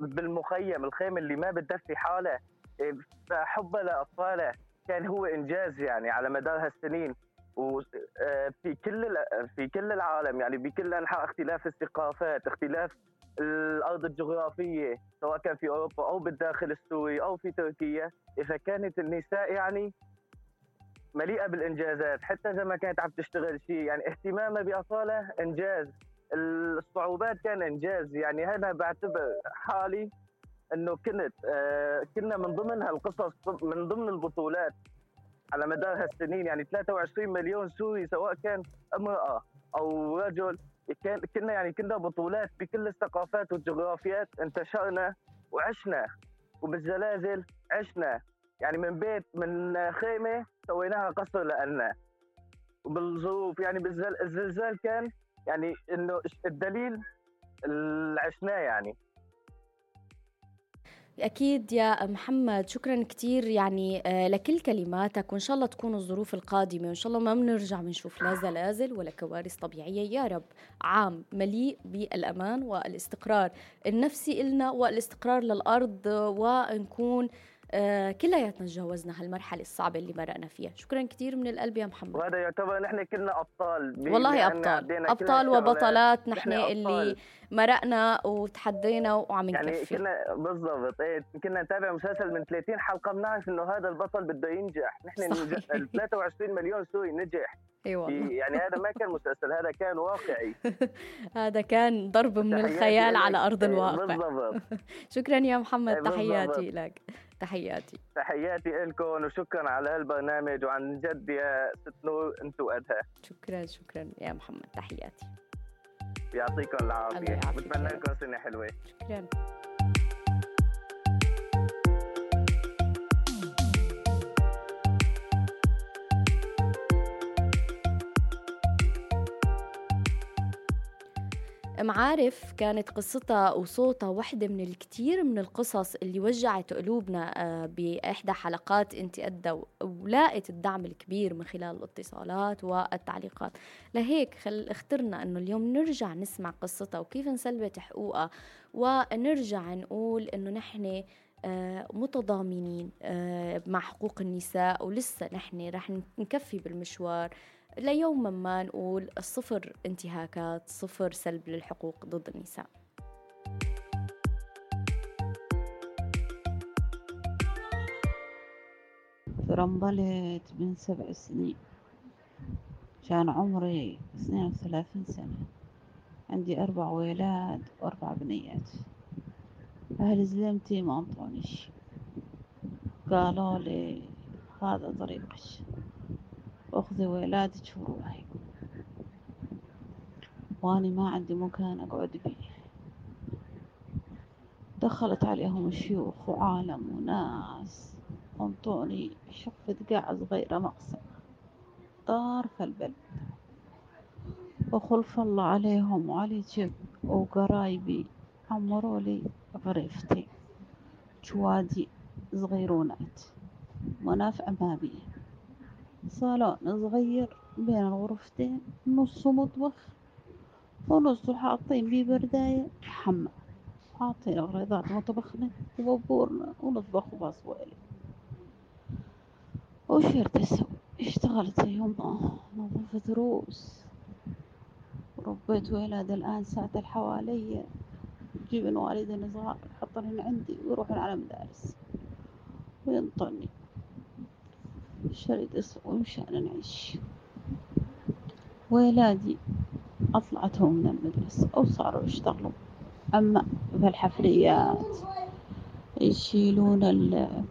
بالمخيم الخيمه اللي ما بتدفي حالها إيه، فحبها لاطفالها كان هو إنجاز يعني على مدار هالسنين. وفي كل ال- في كل العالم يعني بكل أنحاء اختلاف الثقافات اختلاف الأرض الجغرافية سواء كان في أوروبا أو بالداخل السوري أو في تركيا. فكانت النساء يعني مليئة بالإنجازات حتى إذا ما كانت عم تشتغل شيء يعني اهتمامها بأطفالها إنجاز. الصعوبات كان إنجاز. يعني أنا بعتبر حالي إنه كنت آه كنا من ضمن هالقصص من ضمن البطولات على مدار هالسنين. يعني 23 مليون سوري سواء كان امرأة أو رجل. كان كنا يعني كنا بطولات بكل الثقافات والجغرافيات. انتشرنا وعشنا وبالزلازل عشنا. يعني من بيت من خيمة سويناها قصر لنا وبالظروف يعني بالزل... الزلزال كان يعني إنه الدليل اللي عشناه يعني. أكيد يا محمد شكرا كتير يعني آه، لكل كلماتك وإن شاء الله تكون الظروف القادمة وإن شاء الله ما بنرجع بنشوف لا زلازل ولا كوارث طبيعية. يا رب عام مليء بالأمان والاستقرار النفسي إلنا والاستقرار للأرض ونكون آه كلياتنا تجاوزنا هالمرحلة الصعبة اللي مرقنا فيها. شكرا كثير من القلب يا محمد. وهذا يعتبر نحن كلنا أبطال. والله أبطال. أبطال وبطلات نحن اللي مرقنا وتحدينا وعم يعني نكفي. كنا بالضبط. إيه كنا نتابع مسلسل من 30 حلقة بنعرف إنه هذا البطل بده ينجح. نحن ال 23 مليون سوري نجح. إي والله. يعني هذا ما كان مسلسل هذا كان واقعي. هذا كان ضرب من الخيال على أرض الواقع. بالضبط. شكرا يا محمد. بالضبط. تحياتي لك. تحياتي. تحياتي لكم وشكرا على هالبرنامج وعن جد يا ست نور أنتم قدها شكرا شكرا. يا محمد تحياتي. يعطيكم العافية. بتمنى لكم سنة حلوة. شكرا. معارف كانت قصتها وصوتها واحدة من الكثير من القصص اللي وجعت قلوبنا آه، بإحدى حلقات انت أدى ولاقت الدعم الكبير من خلال الاتصالات والتعليقات. لهيك خل اخترنا أنه اليوم نرجع نسمع قصتها وكيف انسلبت حقوقها ونرجع نقول أنه نحن آه، متضامنين آه، مع حقوق النساء ولسه نحن رح نكفي بالمشوار. ليوما ما نقول صفر انتهاكات صفر سلب للحقوق ضد النساء. ترمبلت من سبع سنين. كان عمري اثنين وثلاثين سنة. عندي أربع ولاد وأربع بنيات. أهل زلمتي ما أنطوني شي قالوا لي هذا طريقك. أخذي ولادك وروحي وأنا ما عندي مكان أقعد بيه دخلت عليهم الشيوخ وعالم وناس. أنطوني شقفة قاع صغيرة مقسم دار في البلد. وخلف الله عليهم وعلي جب. وقرايبي عمروا لي غريفتي جوادي صغيرونات. منافع ما بيه. صالون صغير بين الغرفتين نصه مطبخ ونصه حاطين بيه برداية حمام. حاطين أغراضات مطبخنا وبابورنا ونطبخ بصوالي وش أسوي اشتغلت يما نظفت روس. وربيت ولاد الآن ساعة الحوالية. جبن والدين صغار حطني عندي ويروحون على مدارس. وينطني شريت أسوي مشان نعيش ولادي أطلعتهم من المدرسة أو صاروا يشتغلوا. أما في الحفريات يشيلون ال-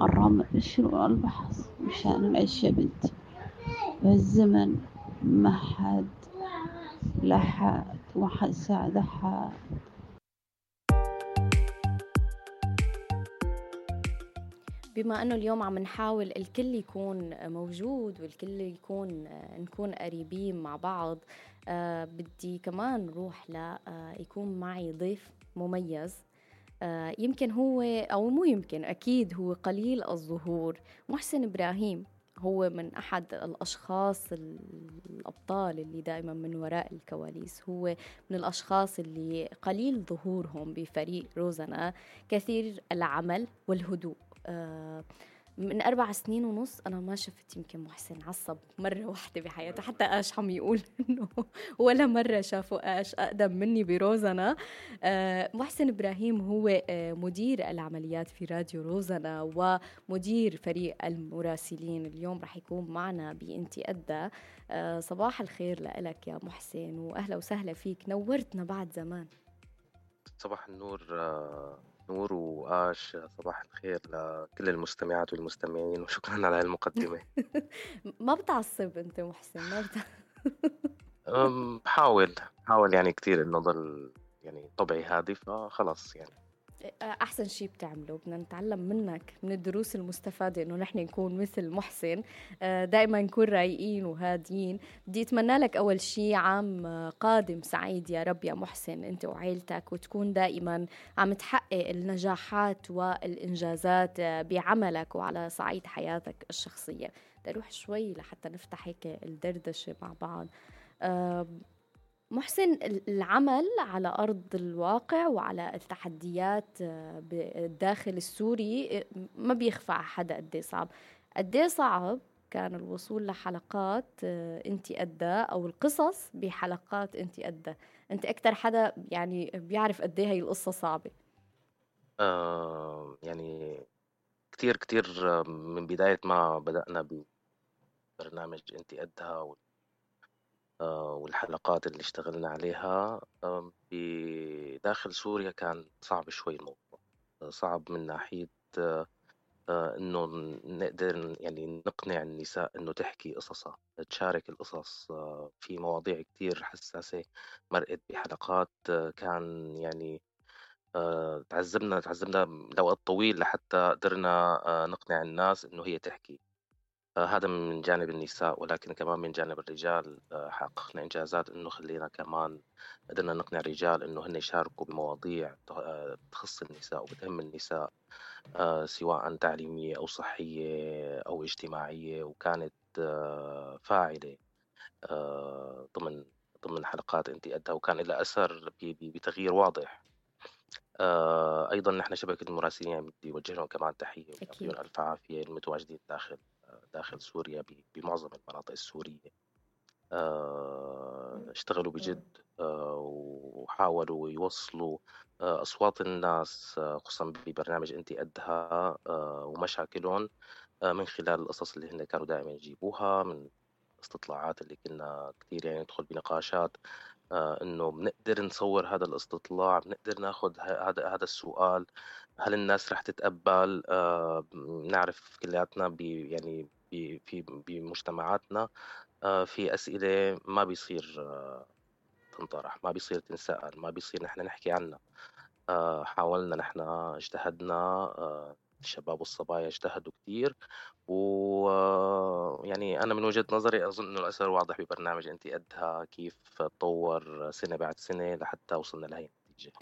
الرمل يشيلون البحث مشان نعيش يا بنتي. بهالزمن ما حد لحد وما حد ساعد حد. بما أنه اليوم عم نحاول الكل يكون موجود والكل يكون نكون قريبين مع بعض آه بدي كمان نروح ل آه يكون معي ضيف مميز آه يمكن هو أو مو يمكن أكيد هو قليل الظهور. محسن إبراهيم هو من أحد الأشخاص الأبطال اللي دائما من وراء الكواليس. هو من الأشخاص اللي قليل ظهورهم بفريق روزانا كثير العمل والهدوء. من أربع سنين ونص أنا ما شفت يمكن محسن عصب مرة واحدة بحياته حتى آش عم يقول إنه ولا مرة شافوا آش أقدم مني بروزنا. آه، محسن إبراهيم هو آه، مدير العمليات في راديو روزنا ومدير فريق المراسلين. اليوم رح يكون معنا بإنتي أدى. آه، صباح الخير لك يا محسن وأهلا وسهلا فيك. نورتنا بعد زمان. صباح النور آه، نور وآش صباح الخير لكل المستمعات والمستمعين وشكرا على هاي المقدمة. ما بتعصب أنت محسن ما بتع... بحاول بحاول يعني كتير إنه ضل يعني طبعي هادي فخلص يعني. أحسن شيء بتعمله بدنا نتعلم منك من الدروس المستفادة إنه نحن نكون مثل محسن دائما نكون رايقين وهاديين. بدي أتمنى لك أول شيء عام قادم سعيد يا رب يا محسن أنت وعائلتك وتكون دائما عم تحقق النجاحات والإنجازات بعملك وعلى صعيد حياتك الشخصية. بدي أروح شوي لحتى نفتح هيك الدردشة مع بعض. محسن العمل على أرض الواقع وعلى التحديات آه، بالداخل السوري آه، ما بيخفى على حدا قد إيه صعب. قد إيه صعب؟ كان الوصول لحلقات آه، أنت أدى أو القصص بحلقات أنت أدى أنت أكثر حدا يعني بيعرف قد إيه هي القصة صعبة؟ آه يعني كتير كتير من بداية ما بدأنا ببرنامج أنت قدها والحلقات اللي اشتغلنا عليها بداخل سوريا كان صعب شوي الموضوع. صعب من ناحية آه، إنه نقدر يعني نقنع النساء إنه تحكي قصصها تشارك القصص. آه، في مواضيع كتير حساسة مرقت بحلقات. كان يعني تعذبنا تعذبنا لوقت طويل لحتى قدرنا نقنع الناس إنه هي تحكي. آه، هذا من جانب النساء ولكن كمان من جانب الرجال آه، حققنا إنجازات إنه خلينا كمان قدرنا نقنع الرجال إنه هن يشاركوا بمواضيع آه، تخص النساء وبتهم النساء سواء تعليمية أو صحية أو اجتماعية وكانت فاعلة ضمن ضمن حلقات انت قدها وكان لها أثر بتغيير واضح. أيضا نحن شبكة المراسلين يعني بدي اوجه لهم كمان تحية ويعطيهم ألف عافية المتواجدين داخل. داخل سوريا بمعظم المناطق السورية. آه، اشتغلوا بجد آه، وحاولوا يوصلوا آه، أصوات الناس خصوصا ببرنامج أنت قدها ومشاكلهم من خلال القصص اللي هن كانوا دائما يجيبوها من استطلاعات اللي كنا كثير يعني ندخل بنقاشات. إنه بنقدر نصور هذا الاستطلاع بنقدر ناخذ هذا هذا السؤال. هل الناس رح تتقبل؟ بنعرف كلياتنا يعني في بمجتمعاتنا آه، في أسئلة ما بيصير آه، تنطرح ما بيصير تنسأل ما بيصير نحن نحكي عنها. آه، حاولنا نحن اجتهدنا الشباب والصبايا اجتهدوا كثير ويعني أنا من وجهة نظري أظن إنه الأثر واضح ببرنامج أنت قدها كيف تطور سنة بعد سنة لحتى وصلنا لهي النتيجة.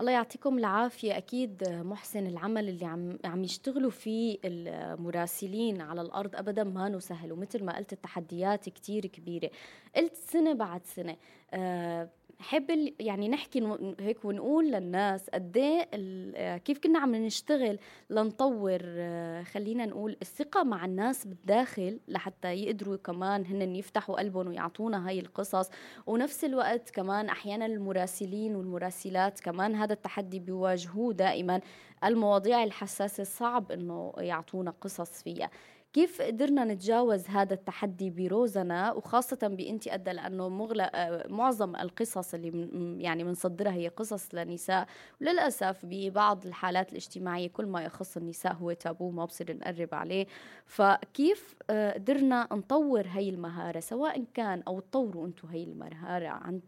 الله يعطيكم العافية. أكيد محسن العمل اللي عم عم يشتغلوا فيه المراسلين على الأرض أبدا ما سهل ومثل ما قلت التحديات كتير كبيرة. قلت سنة بعد سنة أه حب يعني نحكي هيك ونقول للناس قد إيه كيف كنا عم نشتغل لنطور آه، خلينا نقول الثقة مع الناس بالداخل لحتى يقدروا كمان هن يفتحوا قلبهم ويعطونا هاي القصص. ونفس الوقت كمان أحيانا المراسلين والمراسلات كمان هذا التحدي بيواجهوه دائما. المواضيع الحساسة صعب إنه يعطونا قصص فيها. كيف قدرنا نتجاوز هذا التحدي بروزنا وخاصة بإنتي أدى لأنه مغلق معظم القصص اللي يعني بنصدرها هي قصص لنساء. وللأسف ببعض الحالات الاجتماعية كل ما يخص النساء هو تابو ما بصير نقرب عليه. فكيف آه، قدرنا نطور هي المهارة سواء كان أو تطوروا أنتم هي المهارة عند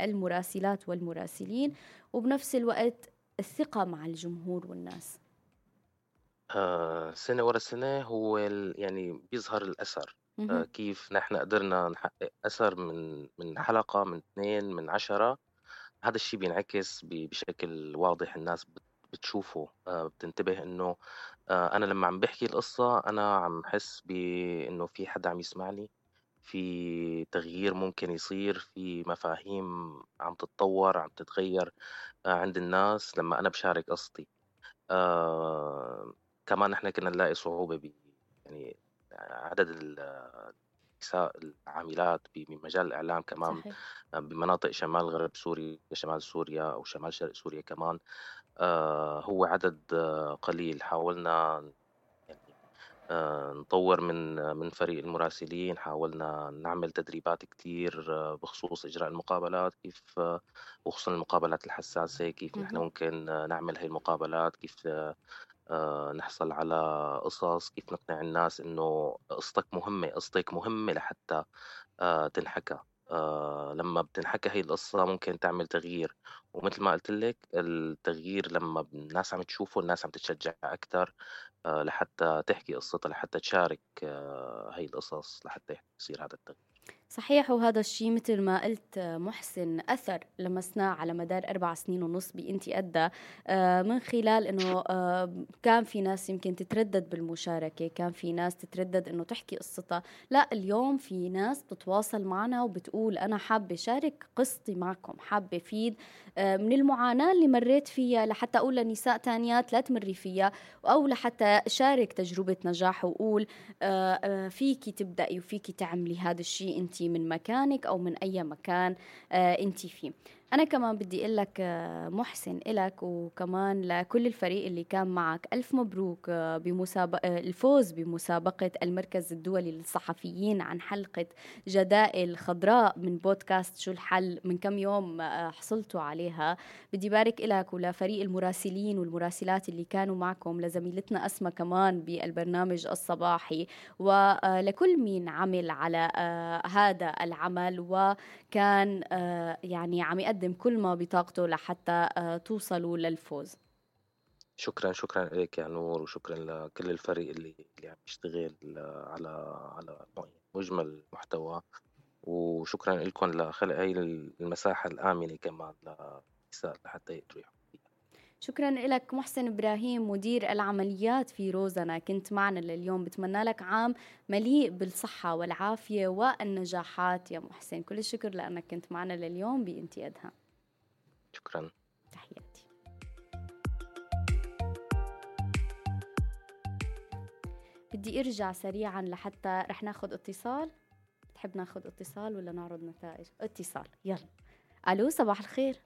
المراسلات والمراسلين وبنفس الوقت الثقة مع الجمهور والناس. آه، سنة ورا سنة هو يعني بيظهر الأثر. آه، كيف نحن قدرنا نحقق أثر من من حلقة من اثنين من عشرة. هذا الشيء بينعكس بشكل واضح الناس بتشوفه. آه، بتنتبه إنه أنا لما عم بحكي القصة أنا عم حس بإنه في حدا عم يسمعني. في تغيير ممكن يصير في مفاهيم عم تتطور عم تتغير عند الناس لما أنا بشارك قصتي. كمان إحنا كنا نلاقي صعوبة ب يعني عدد النساء العاملات بمجال الإعلام كمان صحيح. بمناطق شمال غرب سوريا شمال سوريا أو شمال شرق سوريا كمان آه هو عدد قليل حاولنا يعني آه نطور من من فريق المراسلين حاولنا نعمل تدريبات كتير بخصوص إجراء المقابلات كيف وخصوصا المقابلات الحساسة كيف نحن ممكن نعمل هاي المقابلات كيف آه، نحصل على قصص كيف نقنع الناس إنه قصتك مهمة قصتك مهمة لحتى آه، تنحكى. آه، لما بتنحكى هي القصة ممكن تعمل تغيير. ومثل ما قلت لك التغيير لما الناس عم تشوفه الناس عم تتشجع أكثر لحتى تحكي قصتها لحتى تشارك هي القصص لحتى يصير هذا التغيير. صحيح وهذا الشيء مثل ما قلت محسن أثر لمسناه على مدار أربع سنين ونص بإنتي أدى آه، من خلال أنه آه، كان في ناس يمكن تتردد بالمشاركة كان في ناس تتردد أنه تحكي قصتها. لا اليوم في ناس بتتواصل معنا وبتقول أنا حابة شارك قصتي معكم حابة فيد آه، من المعاناة اللي مريت فيها لحتى أقول لنساء تانيات لا تمري فيها أو لحتى شارك تجربة نجاح وقول فيكي تبدأي وفيكي تعملي هذا الشيء أنت من مكانك أو من أي مكان أنت فيه. أنا كمان بدي أقول لك آه، محسن إلك وكمان لكل الفريق اللي كان معك. ألف مبروك آه، بمسابقة آه، الفوز بمسابقة المركز الدولي للصحفيين عن حلقة جدائل خضراء من بودكاست شو الحل من كم يوم حصلتوا عليها. بدي بارك إلك ولفريق المراسلين والمراسلات اللي كانوا معكم لزميلتنا أسمى كمان بالبرنامج الصباحي. ولكل مين عمل على هذا العمل وكان يعني عم يقدم يقدم كل ما بطاقته لحتى آه، توصلوا للفوز. شكرا شكرا لك يا نور وشكرا لكل الفريق اللي اللي عم يشتغل آه، على على مجمل المحتوى. وشكرا لكم لخلق هاي المساحة الآمنة كمان للنساء لحتى يقدروا شكرا لك محسن إبراهيم مدير العمليات في روزنا. كنت معنا لليوم. بتمنى لك عام مليء بالصحة والعافية والنجاحات. يا محسن كل الشكر لأنك كنت معنا لليوم بإنتي أدها شكرا. تحياتي. بدي أرجع سريعا لحتى رح ناخذ اتصال. بتحب ناخذ اتصال ولا نعرض نتائج؟ اتصال. يلا. ألو صباح الخير.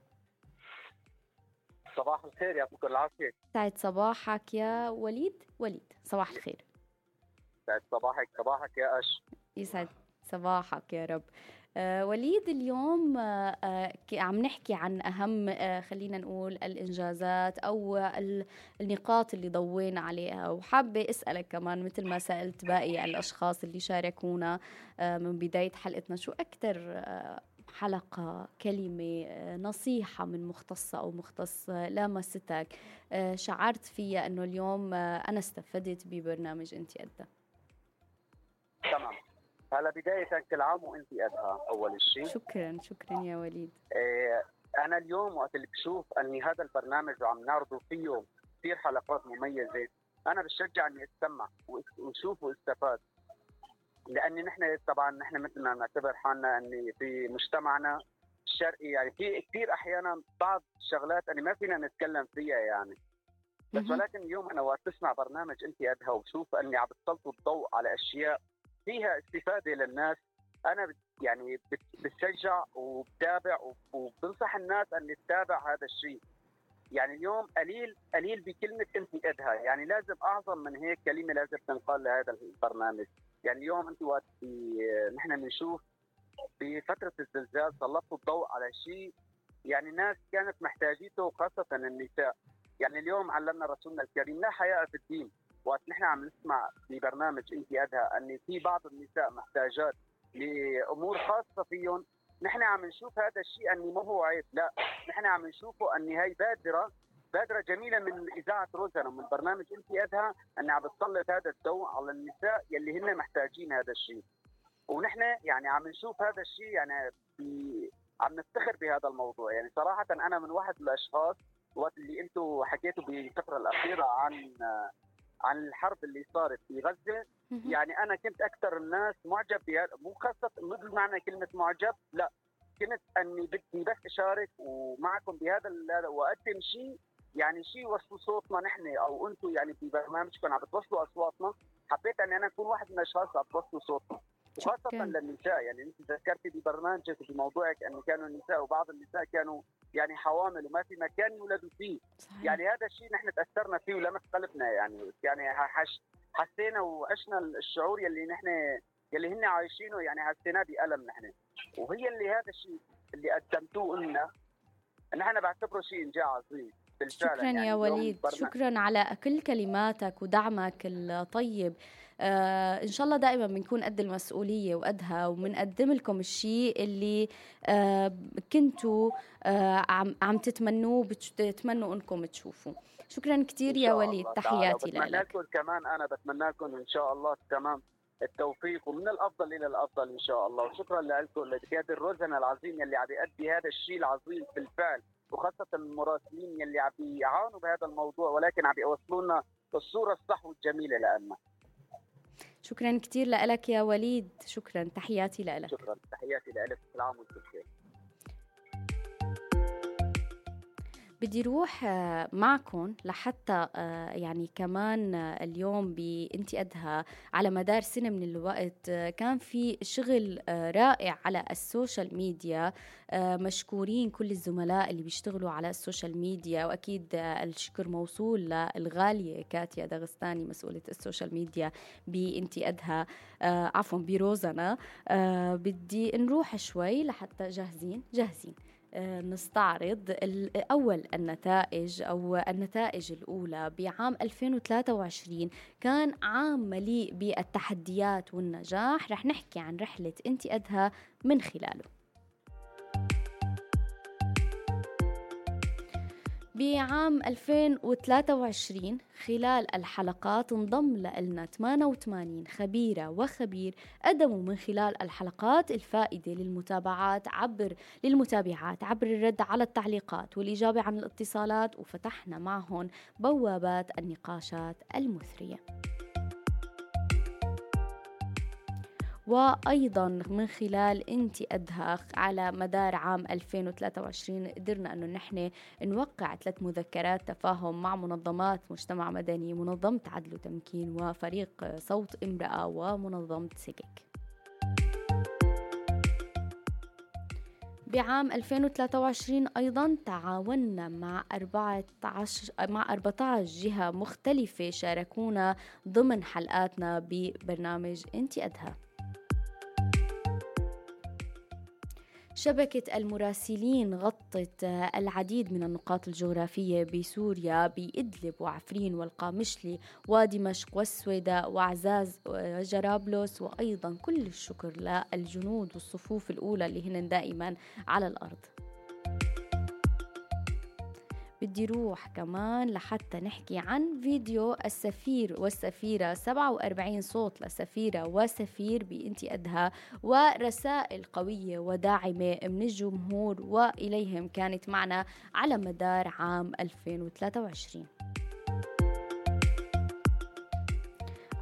صباح الخير يعطيكم العافية سعد صباحك يا وليد. وليد صباح الخير. سعد صباحك صباحك يا أش. يسعد صباحك يا رب. آه وليد اليوم آه, آه، عم نحكي عن أهم خلينا نقول الإنجازات أو النقاط اللي ضوينا عليها. وحابة أسألك كمان مثل ما سألت باقي الأشخاص اللي شاركونا من بداية حلقتنا شو أكثر حلقة كلمة نصيحة من مختصة أو مختص لامستك شعرت فيها أنه اليوم أنا استفدت ببرنامج أنت أدى تمام. هلا بداية كل عام وأنت أدها أول شيء شكرا شكرا يا وليد. إيه أنا اليوم وقت اللي بشوف أني هذا البرنامج وعم نعرضه فيه كثير حلقات مميزة أنا بشجع أني أستمع وأشوف وأستفاد. لأن نحن طبعا نحن مثل ما نعتبر حالنا إني في مجتمعنا الشرقي يعني في كثير أحيانا بعض الشغلات إني ما فينا نتكلم فيها يعني. بس ولكن اليوم أنا وقت بسمع برنامج أنت أدهى وبشوف إني عم بتسلطوا الضوء على أشياء فيها استفادة للناس أنا يعني بتشجع وبتابع وبنصح الناس ان تتابع هذا الشيء. يعني اليوم قليل قليل بكلمة أنت أدهى. يعني لازم أعظم من هيك كلمة لازم تنقال لهذا البرنامج. يعني اليوم أنت وقت نحن بنشوف بفتره الزلزال سلطوا الضوء على شيء يعني ناس كانت محتاجيته خاصة النساء. يعني اليوم علمنا رسولنا الكريم لا حياء في الدين. وقت نحن عم نسمع ببرنامج أنت ادهى أن في بعض النساء محتاجات لأمور خاصة فيهم. نحن عم نشوف هذا الشيء أني ما هو عيب لا. نحن عم نشوفه أني هي بادرة بادرة جميلة من إذاعة روزانا من برنامج أنت أدها أن عم بتسلط هذا الضوء على النساء يلي هن محتاجين هذا الشيء. ونحن يعني عم نشوف هذا الشيء يعني عم نفتخر بهذا الموضوع. يعني صراحة أنا من واحد من الأشخاص وقت اللي أنتم حكيتوا بالفترة الأخيرة عن عن الحرب اللي صارت في غزة يعني أنا كنت أكثر الناس معجب بهذا. مو خاصة مو بمعنى كلمة معجب لا. كنت أني بدي بس أشارك ومعكم بهذا وأقدم شيء يعني شيء وصلوا صوتنا نحن أو أنتم يعني في برنامجكم عم بتوصلوا أصواتنا حبيت إني أنا أكون واحد من الأشخاص عم بتوصلوا صوتنا. وخاصة للنساء يعني انت ذكرتي ببرنامجك بموضوعك إنه كانوا النساء وبعض النساء كانوا يعني حوامل وما في مكان يولدوا فيه. صحيح. يعني هذا الشيء نحن تأثرنا فيه ولمس قلبنا يعني يعني حش حسينا وعشنا الشعور يلي نحن يلي هن عايشينه يعني حسيناه بألم نحن. وهي اللي هذا الشيء اللي قدمتوه لنا. نحن بعتبره شيء انجاز عظيم. شكرا يعني يا وليد. شكرا على كل كلماتك ودعمك الطيب. آه إن شاء الله دائما بنكون قد المسؤولية وقدها وبنقدم لكم الشيء اللي آه كنتوا آه عم, عم تتمنوه وبتتمنوا إنكم تشوفوا شكرا كثير يا وليد. تحياتي لك. كمان أنا بتمنى لكم إن شاء الله تمام التوفيق ومن الأفضل إلى الأفضل إن شاء الله. وشكرا لكم لقياده الرزنه العظيم يلي عم يؤدي هذا الشيء العظيم بالفعل. وخاصة المراسلين يلي عم يعانوا بهذا الموضوع ولكن عم يوصلوا لنا الصورة الصح والجميلة لنا شكرا كثير لك يا وليد. شكرا. تحياتي لك. شكرا. تحياتي لك. كل عام وأنتم بخير. بدي روح آه، معكم لحتى آه، يعني كمان آه، اليوم بإنت أدها على مدار سنة من الوقت كان في شغل رائع على ال social media مشكورين كل الزملاء اللي بيشتغلوا على ال social media وأكيد الشكر موصول للغالية كاتيا دغستاني مسؤولة ال social media بإنت أدها عفوا بروزنا بدي نروح شوي لحتى جاهزين جاهزين. نستعرض أول النتائج أو النتائج الأولى بعام 2023 كان عام مليء بالتحديات والنجاح. رح نحكي عن رحلة انت أدهى من خلاله. بعام 2023 خلال الحلقات انضم لنا 88 خبيرة وخبير قدموا من خلال الحلقات الفائدة للمتابعات عبر للمتابعات عبر الرد على التعليقات والإجابة عن الاتصالات وفتحنا معهم بوابات النقاشات المثرية. وأيضا من خلال انت أدهى على مدار عام 2023 قدرنا أنه نحن نوقع ثلاث مذكرات تفاهم مع منظمات مجتمع مدني منظمة عدل وتمكين وفريق صوت امرأة ومنظمة سكك بعام 2023 أيضا تعاوننا مع 14 مع 14 جهة مختلفة شاركونا ضمن حلقاتنا ببرنامج انت شبكة المراسلين غطت العديد من النقاط الجغرافية بسوريا بإدلب وعفرين والقامشلي ودمشق والسويداء وعزاز وجرابلس وأيضا كل الشكر للجنود والصفوف الأولى اللي هن دائما على الأرض. بدي روح كمان لحتى نحكي عن فيديو السفير والسفيرة 47 صوت لسفيرة وسفير بإنتي أدها ورسائل قوية وداعمة من الجمهور وإليهم كانت معنا على مدار عام 2023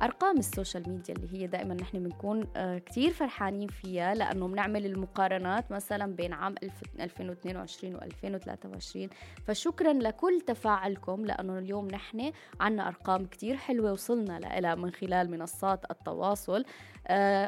أرقام ال social media اللي هي دائما نحن بنكون آه، كثير فرحانين فيها لأنه بنعمل المقارنات مثلا بين عام 2022 و2023 فشكرا لكل تفاعلكم لأنه اليوم نحن عنا أرقام كثير حلوة وصلنا لها من خلال منصات التواصل.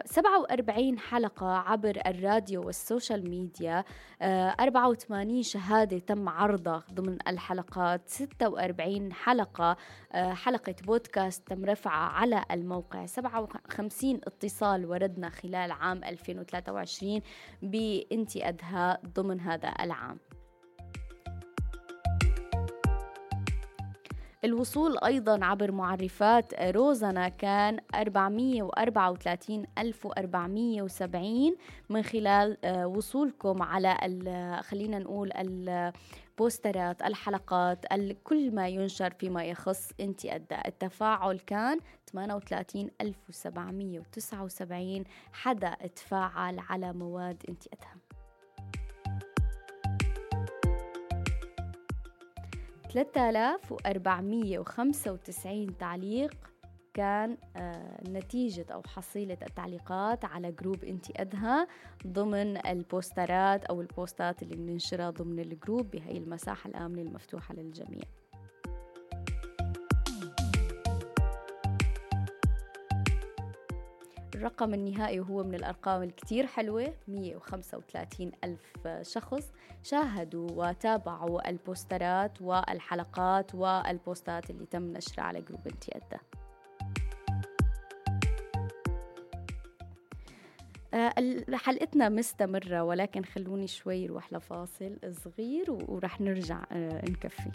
47 آه، حلقة عبر الراديو وال social media. 84 آه، شهادة تم عرضها ضمن الحلقات. 46 حلقة آه، حلقة بودكاست تم رفعها على الموقع. 57 اتصال وردنا خلال عام 2023 بانتي أدهى ضمن هذا العام. الوصول أيضا عبر معرفات روزنا كان 434470 من خلال آه، وصولكم على خلينا نقول البوسترات الحلقات كل ما ينشر فيما يخص انت قدها التفاعل كان 38779 حدا تفاعل على مواد انت قدها 3495 تعليق كان آه، نتيجة أو حصيلة التعليقات على group انت قدها ضمن البوسترات أو البوستات اللي بننشرها ضمن ال group بهي المساحة الآمنة المفتوحة للجميع. الرقم النهائي وهو من الأرقام الكتير حلوة 135 ألف شخص شاهدوا وتابعوا البوسترات والحلقات والبوستات اللي تم نشرها على جروب انتيادا آه، حلقتنا مستمرة ولكن خلوني شوي نروح لفاصل صغير ورح نرجع آه، نكفي.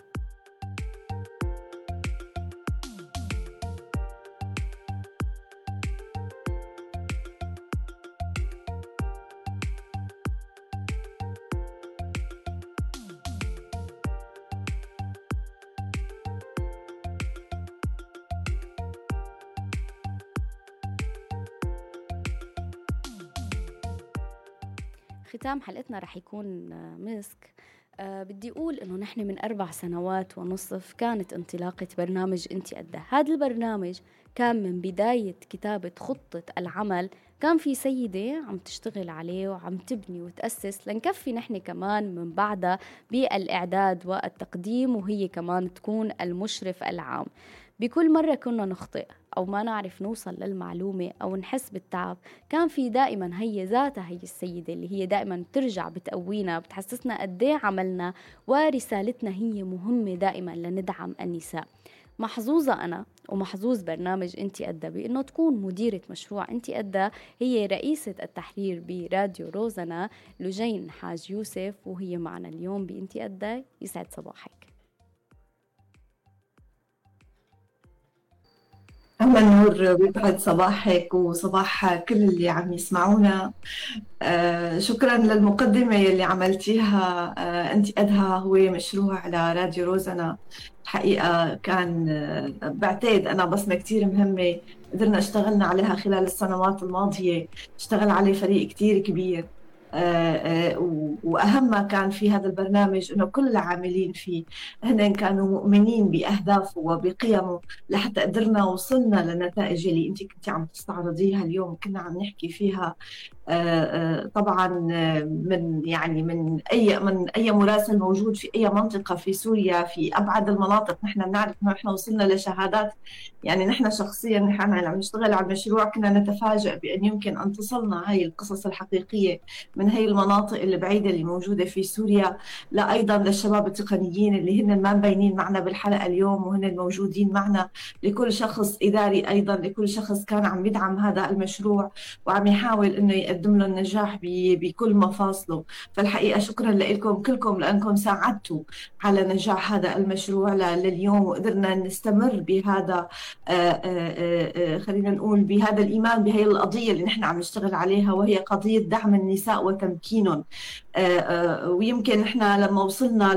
ختام حلقتنا رح يكون مسك أه بدي أقول إنه نحن من أربع سنوات ونصف كانت انطلاقة برنامج أنت قده هذا البرنامج كان من بداية كتابة خطة العمل. كان في سيدة عم تشتغل عليه وعم تبني وتأسس. لنكفي نحن كمان من بعدها بالإعداد والتقديم وهي كمان تكون المشرف العام. بكل مرة كنا نخطئ أو ما نعرف نوصل للمعلومة أو نحس بالتعب كان في دائما هي ذاتها هي السيدة اللي هي دائما بترجع بتقوينا بتحسسنا قد إيه عملنا ورسالتنا هي مهمة دائما لندعم النساء. محظوظة أنا ومحظوظ برنامج أنت أدى بأنه تكون مديرة مشروع أنت أدى هي رئيسة التحرير براديو روزنا لجين حاج يوسف وهي معنا اليوم بأنت أدى يسعد صباحك. أهلا نور بيبعد صباحك وصباح كل اللي عم يسمعونا. آه شكرا للمقدمة اللي عملتيها. آه أنت أدها هو مشروع على راديو روزنا الحقيقة كان آه بعتقد أنا بصمة كتير مهمة. قدرنا اشتغلنا عليها خلال السنوات الماضية. اشتغل عليه فريق كتير كبير. وأهم ما كان في هذا البرنامج إنه كل العاملين فيه هن كانوا مؤمنين بأهدافه وبقيمه لحتى قدرنا وصلنا للنتائج اللي أنت كنت عم تستعرضيها اليوم كنا عم نحكي فيها. آه، طبعا من يعني من أي من أي مراسل موجود في أي منطقة في سوريا في أبعد المناطق نحن بنعرف إنه نحن وصلنا لشهادات. يعني نحن شخصيا نحن عم نشتغل على المشروع كنا نتفاجئ بأن يمكن أن توصلنا هاي القصص الحقيقية من هاي المناطق البعيده اللي موجودة في سوريا لا أيضا للشباب التقنيين اللي هن ما مبينين معنا بالحلقة اليوم وهن الموجودين معنا. لكل شخص إداري أيضا لكل شخص كان عم يدعم هذا المشروع وعم يحاول إنه يقدم له النجاح بكل مفاصله. فالحقيقة شكرا لكم كلكم لأنكم ساعدتوا على نجاح هذا المشروع لليوم وقدرنا نستمر بهذا آه، آه، آه، خلينا نقول بهذا الإيمان بهي القضية اللي نحن عم نشتغل عليها وهي قضية دعم النساء وتمكينهم. ويمكن نحن لما وصلنا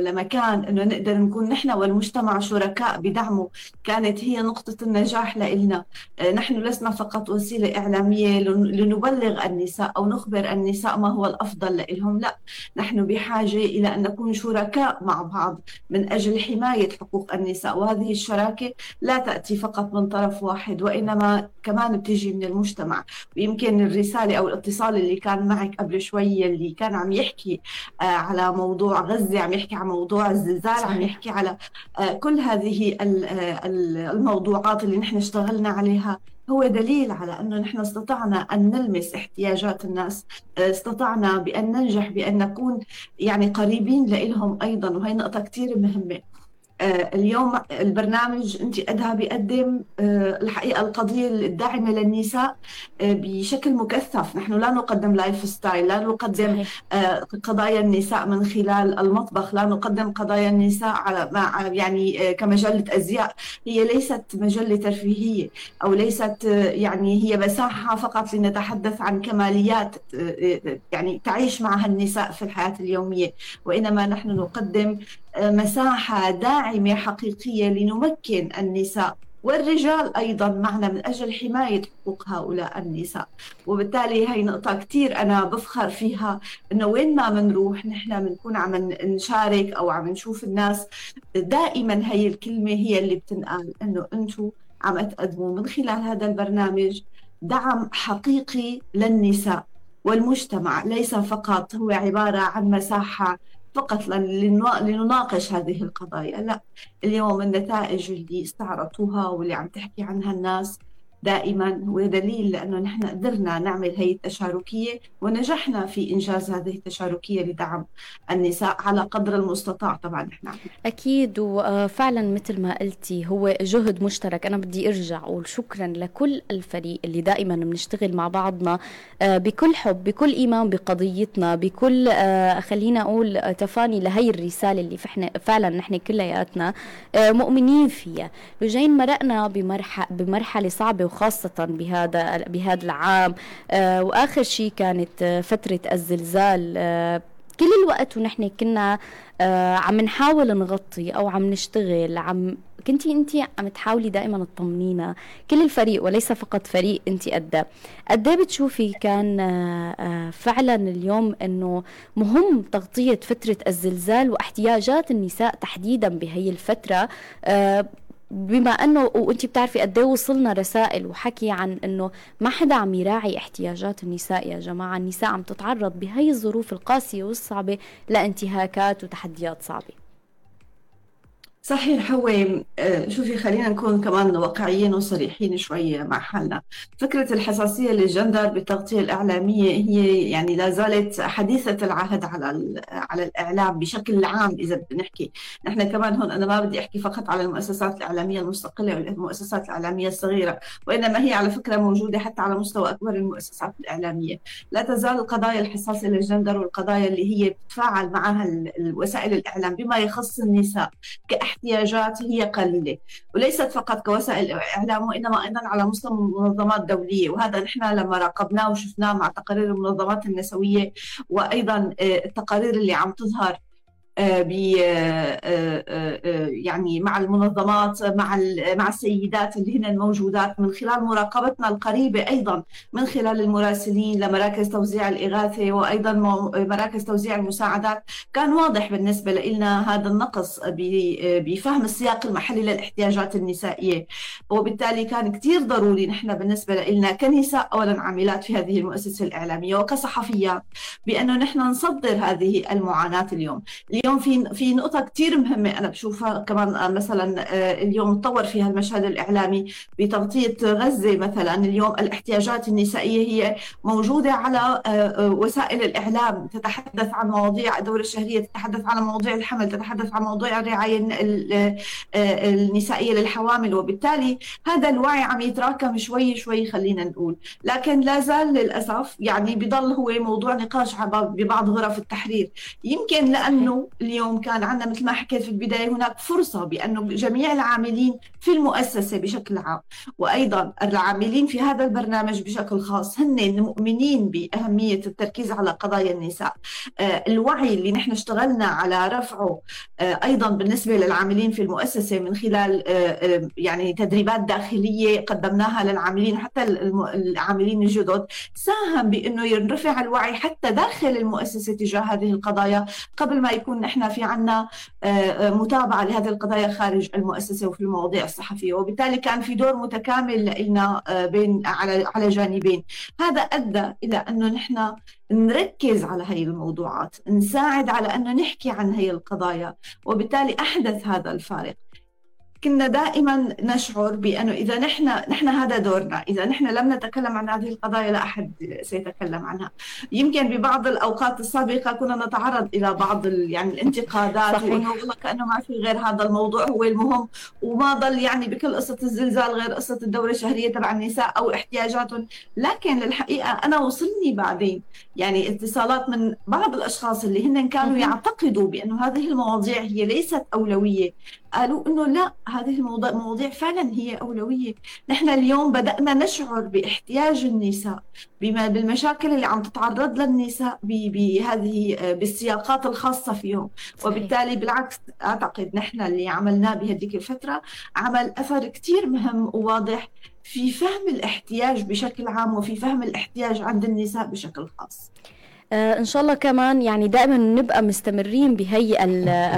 لمكان إنه نقدر نكون نحن والمجتمع شركاء بدعمه كانت هي نقطة النجاح لنا نحن لسنا فقط وسيلة إعلامية لنبلغ النساء أو نخبر النساء ما هو الأفضل لهم لا. نحن بحاجة إلى أن نكون شركاء مع بعض من أجل حماية حقوق النساء. وهذه الشراكة لا تأتي فقط من طرف واحد وإنما كمان بتجي من المجتمع. ويمكن الرسالة أو الاتصال اللي كان معك قبل شوي اللي كان عم يحكي آه، على موضوع غزة عم يحكي على موضوع الزلزال عم يحكي على آه، كل هذه آه، الموضوعات اللي نحن اشتغلنا عليها. هو دليل على أنه نحن استطعنا أن نلمس احتياجات الناس استطعنا بأن ننجح بأن نكون يعني قريبين لهم أيضا وهي نقطة كثير مهمة. آه، اليوم البرنامج انت أدها بيقدم آه، الحقيقة القضية الداعمة للنساء آه، بشكل مكثف، نحن لا نقدم lifestyle، لا نقدم قضايا النساء من خلال المطبخ، لا نقدم قضايا النساء على مع يعني كمجلة أزياء، هي ليست مجلة ترفيهية أو ليست يعني هي مساحة فقط لنتحدث عن كماليات يعني تعيش معها النساء في الحياة اليومية، وإنما نحن نقدم مساحة داعمة حقيقية لنمكن النساء والرجال أيضا معنا من أجل حماية حقوق هؤلاء النساء. وبالتالي هي نقطة كتير أنا بفخر فيها أنه وين ما بنروح نحن بنكون عم نشارك أو عم نشوف الناس. دائما هي الكلمة هي اللي بتنقال أنه أنتم عم تقدموا من خلال هذا البرنامج دعم حقيقي للنساء والمجتمع ليس فقط هو عبارة عن مساحة فقط لنناقش هذه القضايا لا. اليوم النتائج اللي استعرضوها واللي عم تحكي عنها الناس دائما هو دليل لأنه نحن قدرنا نعمل هي التشاركية ونجحنا في إنجاز هذه التشاركية لدعم النساء على قدر المستطاع طبعا نحن. أكيد وفعلا مثل ما قلتي هو جهد مشترك. أنا بدي أرجع أقول شكرا لكل الفريق اللي دائما بنشتغل مع بعضنا آه، بكل حب بكل إيمان بقضيتنا بكل آه، خلينا أقول تفاني لهي الرسالة اللي فعلا نحن كلياتنا آه، مؤمنين فيها. لجين مرقنا بمرحله بمرحلة صعبة وخاصة بهذا بهذا العام. آه، وآخر شيء كانت آه، فترة الزلزال. آه، كل الوقت ونحن كنا عم نحاول نغطي أو عم نشتغل عم كنتي انت عم تحاولي دائما تطمنينا. كل الفريق وليس فقط فريق انت قد قد إيه بتشوفي كان آه، آه، فعلا اليوم إنه مهم تغطية فترة الزلزال واحتياجات النساء تحديدا بهي الفترة. آه، بما أنه وأنت بتعرفي قد إيه وصلنا رسائل وحكي عن إنه ما حدا عم يراعي احتياجات النساء يا جماعة. النساء عم تتعرض بهي الظروف القاسية والصعبة لانتهاكات وتحديات صعبة. صحيح هو آه، شوفي خلينا نكون كمان واقعيين وصريحين شوي مع حالنا. فكرة الحساسية للجندر بالتغطية الإعلامية هي يعني لا زالت حديثة العهد على على الإعلام بشكل عام. إذا بدنا نحكي نحن كمان هون أنا ما بدي أحكي فقط على المؤسسات الإعلامية المستقلة والمؤسسات الإعلامية الصغيرة وإنما هي على فكرة موجودة حتى على مستوى أكبر المؤسسات الإعلامية. لا تزال القضايا الحساسة للجندر والقضايا اللي هي بتتفاعل معها وسائل الإعلام بما يخص النساء كأحد احتياجات هي قليلة. وليست فقط كوسائل إعلام وإنما أيضا على مستوى منظمات دولية وهذا نحن لما راقبناه وشفناه مع تقارير المنظمات النسوية وأيضا آه، التقارير اللي عم تظهر يعني مع المنظمات مع مع السيدات اللي هن الموجودات من خلال مراقبتنا القريبة أيضا من خلال المراسلين لمراكز توزيع الإغاثة وأيضا مراكز توزيع المساعدات. كان واضح بالنسبة لنا هذا النقص بفهم السياق المحلي للاحتياجات النسائية. وبالتالي كان كثير ضروري نحن بالنسبة لنا كنساء اولا عاملات في هذه المؤسسة الإعلامية وكصحفيات بأنه نحن نصدر هذه المعاناة اليوم. اليوم في في نقطة كثير مهمة أنا بشوفها كمان مثلا آه، اليوم تطور فيها المشهد الإعلامي بتغطية غزة مثلا. اليوم الاحتياجات النسائية هي موجودة على آه، آه، وسائل الإعلام تتحدث عن مواضيع الدورة الشهرية تتحدث عن مواضيع الحمل تتحدث عن مواضيع الرعاية النسائية للحوامل. وبالتالي هذا الوعي عم يتراكم شوي شوي خلينا نقول. لكن لا زال للأسف يعني بضل هو موضوع نقاش ببعض غرف التحرير. يمكن لأنه اليوم كان عندنا مثل ما حكيت في البداية هناك فرصة بأنه جميع العاملين في المؤسسة بشكل عام وأيضا العاملين في هذا البرنامج بشكل خاص هن مؤمنين بأهمية التركيز على قضايا النساء. آه، الوعي اللي نحن اشتغلنا على رفعه آه، أيضا بالنسبة للعاملين في المؤسسة من خلال آه، يعني تدريبات داخلية قدمناها للعاملين وحتى العاملين الجدد ساهم بأنه ينرفع الوعي حتى داخل المؤسسة تجاه هذه القضايا قبل ما يكون نحن في عنا آه، آه، متابعة لهذه القضايا خارج المؤسسة وفي المواضيع الصحفية. وبالتالي كان في دور متكامل لنا آه، بين على على جانبين. هذا أدى إلى أنه نحن نركز على هي الموضوعات نساعد على أنه نحكي عن هي القضايا. وبالتالي أحدث هذا الفارق. كنا دائما نشعر بأنه إذا نحن نحن هذا دورنا، إذا نحن لم نتكلم عن هذه القضايا لا أحد سيتكلم عنها. يمكن ببعض الأوقات السابقة كنا نتعرض إلى بعض يعني الانتقادات وإنه والله كأنه ما في غير هذا الموضوع هو المهم. وما ضل يعني بكل قصة الزلزال غير قصة الدورة الشهرية تبع النساء أو احتياجاتهم، لكن للحقيقة أنا وصلني بعدين. يعني اتصالات من بعض الأشخاص اللي هن كانوا يعتقدوا بأنه هذه المواضيع هي ليست أولوية. قالوا إنه لا هذه المواضيع مواضيع فعلا هي أولوية. نحن اليوم بدأنا نشعر باحتياج النساء بما بالمشاكل اللي عم تتعرض للنساء بهذه بالسياقات الخاصة فيهم. وبالتالي بالعكس أعتقد نحن اللي عملناه بهذيك الفترة عمل أثر كثير مهم وواضح في فهم الاحتياج بشكل عام وفي فهم الاحتياج عند النساء بشكل خاص. آه، إن شاء الله كمان يعني دائما نبقى مستمرين بهي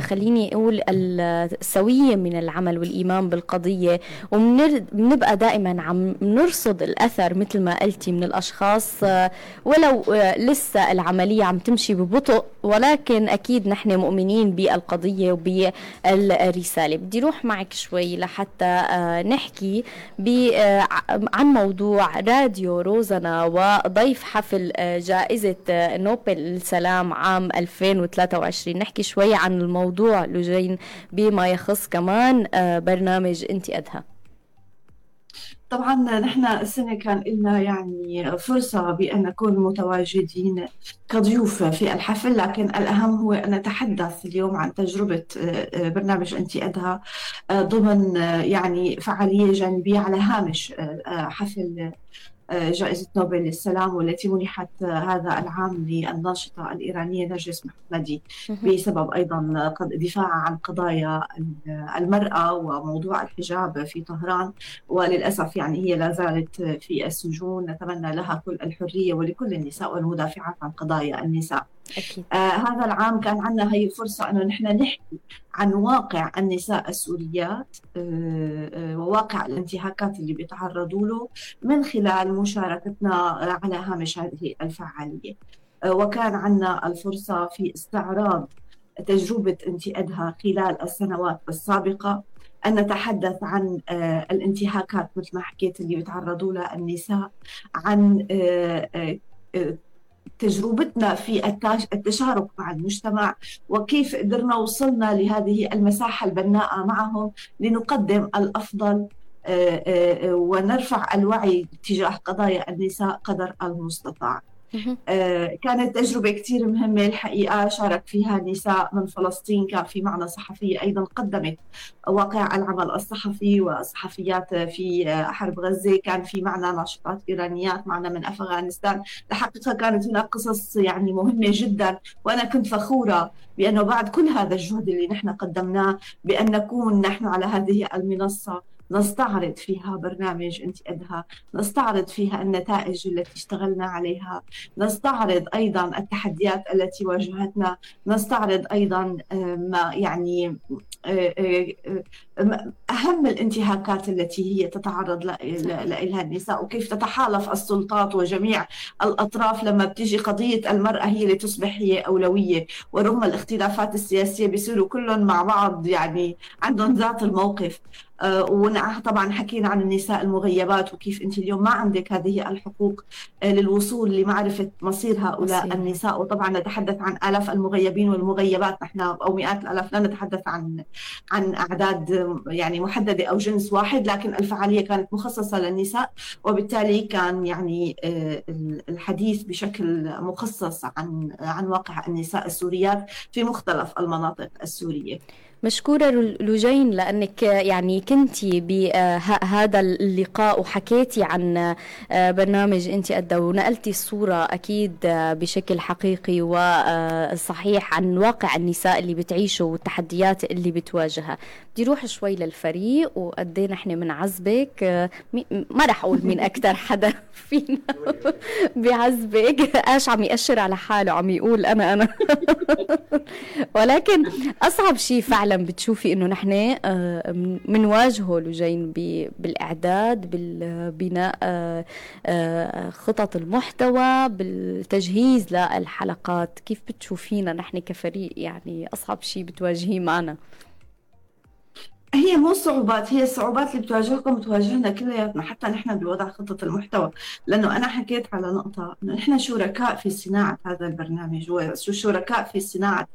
خليني أقول السوية من العمل والإيمان بالقضية وبنبقى دائما عم نرصد الأثر مثل ما قلتي من الأشخاص آه، ولو آه، لسه العملية عم تمشي ببطء ولكن أكيد نحن مؤمنين بالقضية وبالرسالة. بدي أروح معك شوي لحتى نحكي عن موضوع راديو روزنا وضيف حفل جائزة نوبل للسلام عام 2023 نحكي شوي عن الموضوع لجين بما يخص كمان آه، برنامج انت أدهى طبعا نحن السنة كان لنا يعني فرصة بأن نكون متواجدين كضيوف في الحفل لكن الأهم هو أن نتحدث اليوم عن تجربة آه، برنامج أنت أدهى آه، ضمن يعني فعالية جانبية على هامش حفل جائزة نوبل للسلام والتي منحت هذا العام للناشطة الإيرانية نرجس محمدي بسبب أيضا دفاع عن قضايا المرأة وموضوع الحجاب في طهران. وللأسف يعني هي لا زالت في السجون. نتمنى لها كل الحرية ولكل النساء والمدافعات عن قضايا النساء. آه هذا العام كان عندنا هي الفرصة أنه نحن نحكي عن واقع النساء السوريات آه آه وواقع الانتهاكات اللي بيتعرضوا له من خلال مشاركتنا على هامش هذه الفعالية. آه وكان عندنا الفرصة في استعراض تجربة انتئادها خلال السنوات السابقة أن نتحدث عن آه، الانتهاكات مثل ما حكيت اللي يتعرضوا لها النساء عن آه، تجربتنا في التشارك مع المجتمع وكيف قدرنا وصلنا لهذه المساحة البناءة معهم لنقدم الأفضل آه، آه، ونرفع الوعي تجاه قضايا النساء قدر المستطاع. آه، كانت تجربة كثير مهمة الحقيقة شارك فيها نساء من فلسطين كان في معنا صحفية أيضا قدمت واقع العمل الصحفي وصحفيات في حرب غزة كان في معنا ناشطات إيرانيات معنا من أفغانستان. الحقيقة كانت هناك قصص يعني مهمة جدا وأنا كنت فخورة بأنه بعد كل هذا الجهد اللي نحن قدمناه بأن نكون نحن على هذه المنصة نستعرض فيها برنامج أنت أدها نستعرض فيها النتائج التي اشتغلنا عليها نستعرض أيضا التحديات التي واجهتنا نستعرض أيضا آه، ما يعني آه، آه، أهم الانتهاكات التي هي تتعرض لها النساء وكيف تتحالف السلطات وجميع الأطراف لما بتيجي قضية المرأة هي اللي تصبح هي أولوية ورغم الاختلافات السياسية بيصيروا كلهم مع بعض يعني عندهم ذات الموقف. وطبعا حكينا عن النساء المغيبات وكيف أنت اليوم ما عندك هذه الحقوق آه، للوصول لمعرفة مصير هؤلاء مصير. النساء وطبعا نتحدث عن آلاف المغيبين والمغيبات نحن أو مئات الآلاف لا نتحدث عن عن أعداد يعني محددة أو جنس واحد لكن الفعالية كانت مخصصة للنساء وبالتالي كان يعني آه، الحديث بشكل مخصص عن عن واقع النساء السوريات في مختلف المناطق السورية. مشكورة لوجين لأنك يعني كنتي بهذا اللقاء وحكيتي عن آه، برنامج أنت أدى ونقلتي الصورة أكيد آه، بشكل حقيقي وصحيح عن واقع النساء اللي بتعيشه والتحديات اللي بتواجهها. بدي روح شوي للفريق وقد إيه نحن بنعذبك آه، ما رح أقول مين أكثر حدا فينا بيعذبك إيش عم يأشر على حاله؟ عم يقول أنا أنا. ولكن أصعب شيء فعلا بتشوفي إنه نحن بنواجهه آه، لجين بالإعداد بالبناء آه، خطط المحتوى بالتجهيز للحلقات. كيف بتشوفينا نحن كفريق؟ يعني أصعب شيء بتواجهيه معنا. هي مو صعوبات هي الصعوبات اللي بتواجهكم بتواجهنا كلياتنا حتى نحن بوضع خطة المحتوى. لأنه أنا حكيت على نقطة إنه نحن شركاء في صناعة هذا البرنامج وشركاء في صناعة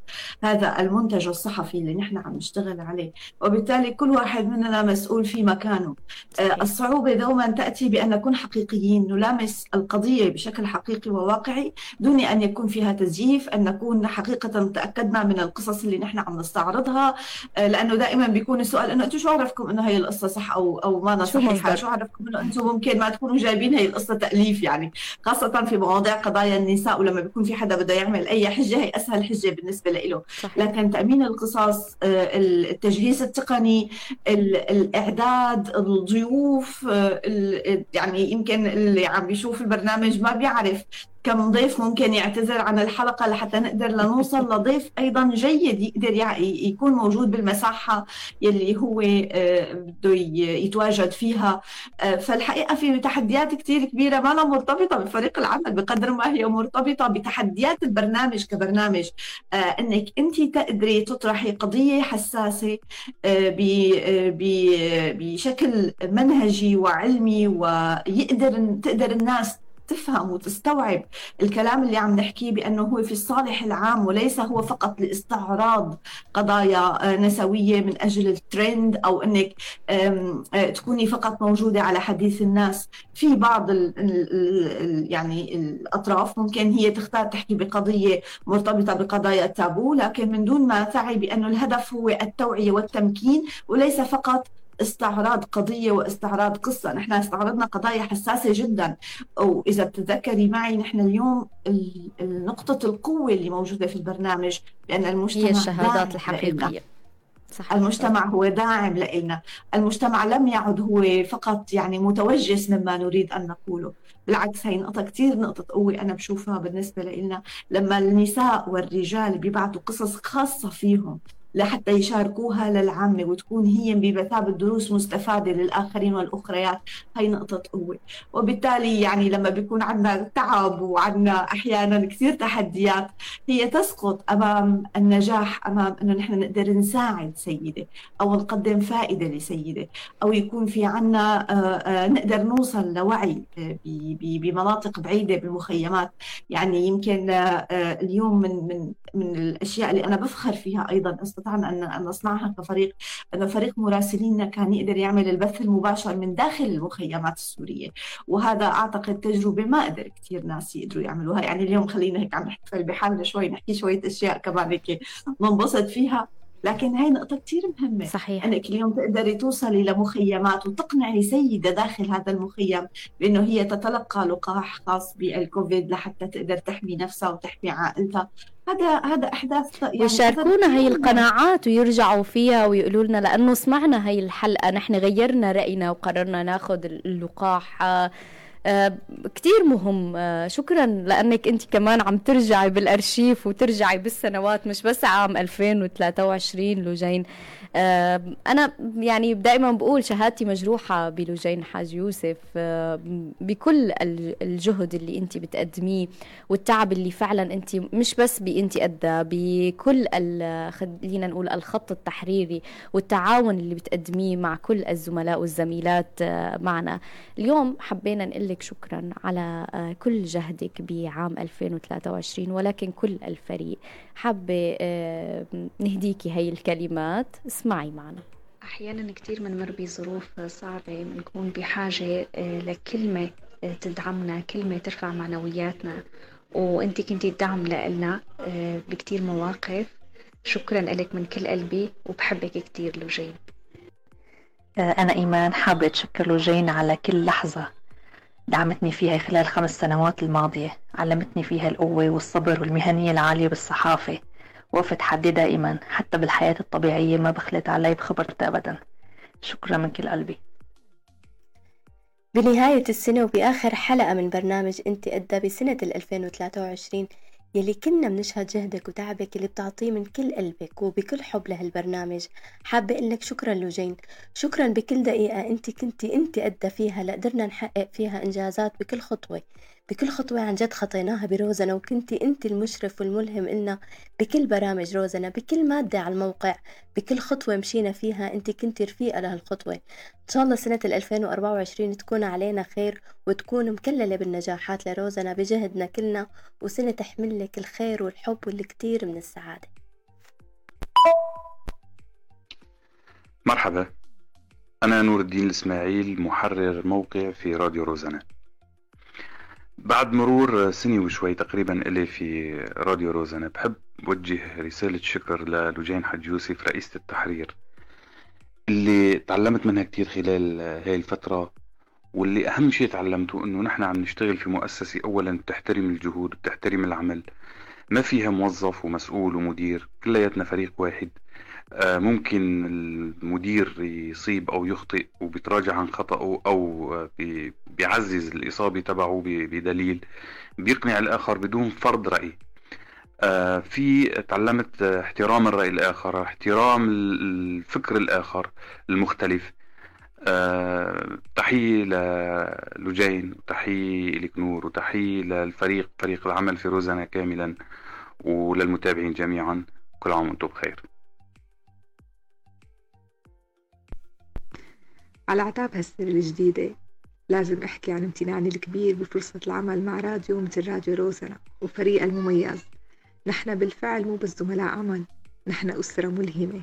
هذا المنتج الصحفي اللي نحن عم نشتغل عليه. وبالتالي كل واحد مننا مسؤول في مكانه. آه الصعوبة دوما تأتي بأن نكون حقيقيين نلامس القضية بشكل حقيقي وواقعي دون أن يكون فيها تزييف أن نكون حقيقة تأكدنا من القصص اللي نحن عم نستعرضها. آه لأنه دائما بيكون السؤال سؤال إنه أنتم شو عرفكم إنه هي القصة صح أو أو ما صحيحه شو عرفكم إنه أنتم ممكن ما تكونوا جايبين هي القصة تأليف يعني خاصة في مواضيع قضايا النساء ولما بيكون في حدا بده يعمل أي حجة هي أسهل حجة بالنسبة له. لكن تأمين القصص آه، التجهيز التقني الإعداد الضيوف آه، يعني يمكن اللي عم بيشوف البرنامج ما بيعرف. كم ضيف ممكن يعتذر عن الحلقة لحتى نقدر لنوصل لضيف أيضا جيد يقدر يكون موجود بالمساحة يلي هو آه، بده يتواجد فيها. آه، فالحقيقة في تحديات كثير كبيرة ما مرتبطة بفريق العمل بقدر ما هي مرتبطة بتحديات البرنامج كبرنامج. آه، أنك أنت تقدري تطرحي قضية حساسة بشكل منهجي وعلمي ويقدر تقدر الناس تفهم وتستوعب الكلام اللي عم نحكيه بأنه هو في الصالح العام وليس هو فقط لاستعراض قضايا آه، نسوية من أجل الترند أو أنك آه، تكوني فقط موجودة على حديث الناس. في بعض ال ال يعني الأطراف ممكن هي تختار تحكي بقضية مرتبطة بقضايا التابو لكن من دون ما تعي بأنه الهدف هو التوعية والتمكين وليس فقط استعراض قضية واستعراض قصة. نحن استعرضنا قضايا حساسة جدا. وإذا بتتذكري معي نحن اليوم نقطة القوة اللي موجودة في البرنامج لأن المجتمع هي الشهادات الحقيقية. صحيح. المجتمع هو داعم لنا المجتمع لم يعد هو فقط يعني متوجس مما نريد أن نقوله. بالعكس هي نقطة كتير نقطة قوة أنا بشوفها بالنسبة لنا لما النساء والرجال بيبعتوا قصص خاصة فيهم لحتى يشاركوها للعامة وتكون هي بمثابة دروس مستفادة للآخرين والأخريات. هي نقطة قوة. وبالتالي يعني لما بيكون عندنا تعب وعندنا أحيانا كثير تحديات هي تسقط أمام النجاح أمام أنه نحن نقدر نساعد سيدة أو نقدم فائدة لسيدة أو يكون في عنا آه، آه، نقدر نوصل لوعي آه، بمناطق بعيدة بالمخيمات. يعني يمكن اليوم من من من الأشياء اللي أنا بفخر فيها أيضا استطعنا أن نصنعها كفريق أن فريق مراسلينا كان يقدر يعمل البث المباشر من داخل المخيمات السورية. وهذا أعتقد تجربة ما قدر كثير ناس يقدروا يعملوها. يعني اليوم خلينا هيك عم نحتفل بحالنا شوي نحكي شوية أشياء كمان هيك ننبسط فيها. لكن هاي نقطة كثير مهمة. صحيح. أنك اليوم تقدري توصلي لمخيمات وتقنعي سيدة داخل هذا المخيم بأنه هي تتلقى لقاح خاص بالكوفيد لحتى تقدر تحمي نفسها وتحمي عائلتها. هذا هذا أحداث يعني ويشاركونا هي القناعات ويرجعوا فيها ويقولوا لنا لأنه سمعنا هي الحلقة نحن غيرنا رأينا وقررنا ناخذ اللقاح آه كتير مهم. آه شكرا لأنك أنت كمان عم ترجعي بالأرشيف وترجعي بالسنوات مش بس عام 2023 لوجين. آه أنا يعني دائما بقول شهادتي مجروحة بلوجين حاج يوسف. آه بكل الجهد اللي أنت بتقدميه والتعب اللي فعلا أنت مش بس بأنت قدها بكل خلينا نقول الخط التحريري والتعاون اللي بتقدميه مع كل الزملاء والزميلات معنا. اليوم حبينا نقول لك شكرا على آه، كل جهدك بعام 2023 ولكن كل الفريق. حابة آه، نهديكي هي الكلمات. اسمعي معنا. أحيانا كتير بنمر بظروف صعبة بنكون بحاجة آه، لكلمة تدعمنا كلمة ترفع معنوياتنا. وأنت كنتي الدعم لنا بكتير مواقف. شكرا لك من كل قلبي وبحبك كتير لوجين. أنا إيمان. حابة أتشكر لوجين على كل لحظة. دعمتني فيها خلال خمس سنوات الماضية علمتني فيها القوة والصبر والمهنية العالية بالصحافة وقفت حدي دائما حتى بالحياة الطبيعية ما بخلت علي بخبرتها أبدا. شكرا من كل قلبي. بنهاية السنة وبآخر حلقة من برنامج أنت أدى بسنة 2023 يلي كنا بنشهد جهدك وتعبك اللي بتعطيه من كل قلبك وبكل حب لهالبرنامج. حابة لك شكرا لوجين شكرا بكل دقيقة أنت كنتي أنت أدى فيها لقدرنا نحقق فيها إنجازات بكل خطوة. بكل خطوة عن جد خطيناها بروزنا وكنتي أنت المشرف والملهم إلنا بكل برامج روزنا بكل مادة على الموقع بكل خطوة مشينا فيها أنت كنتي رفيقة لهالخطوة. إن شاء الله سنة 2024 تكون علينا خير وتكون مكللة بالنجاحات لروزنا بجهدنا كلنا وسنة تحمل لك الخير والحب والكثير من السعادة. مرحبا أنا نور الدين الإسماعيل محرر موقع في راديو روزانا بعد مرور سنة وشوي تقريبا إلي في راديو روزانا بحب وجه رسالة شكر للوجين حج يوسف رئيسة التحرير اللي تعلمت منها كتير خلال هاي الفترة واللي أهم شيء تعلمته إنه نحن عم نشتغل في مؤسسة أولا بتحترم الجهود بتحترم العمل ما فيها موظف ومسؤول ومدير كلياتنا فريق واحد. ممكن المدير يصيب أو يخطئ وبيتراجع عن خطأه أو آه، بيعزز الإصابة تبعه بدليل بيقنع الآخر بدون فرض رأي. آه، في تعلمت احترام الرأي الآخر احترام الفكر الآخر المختلف. تحية للجين وتحية لك نور وتحية للفريق فريق العمل في روزانا كاملا وللمتابعين جميعا. كل عام وأنتم بخير. على أعتاب هالسنة الجديدة. لازم أحكي عن امتناني الكبير بفرصة العمل مع راديو مثل راديو روزنا وفريق المميز. نحن بالفعل مو بس زملاء عمل نحن أسرة ملهمة.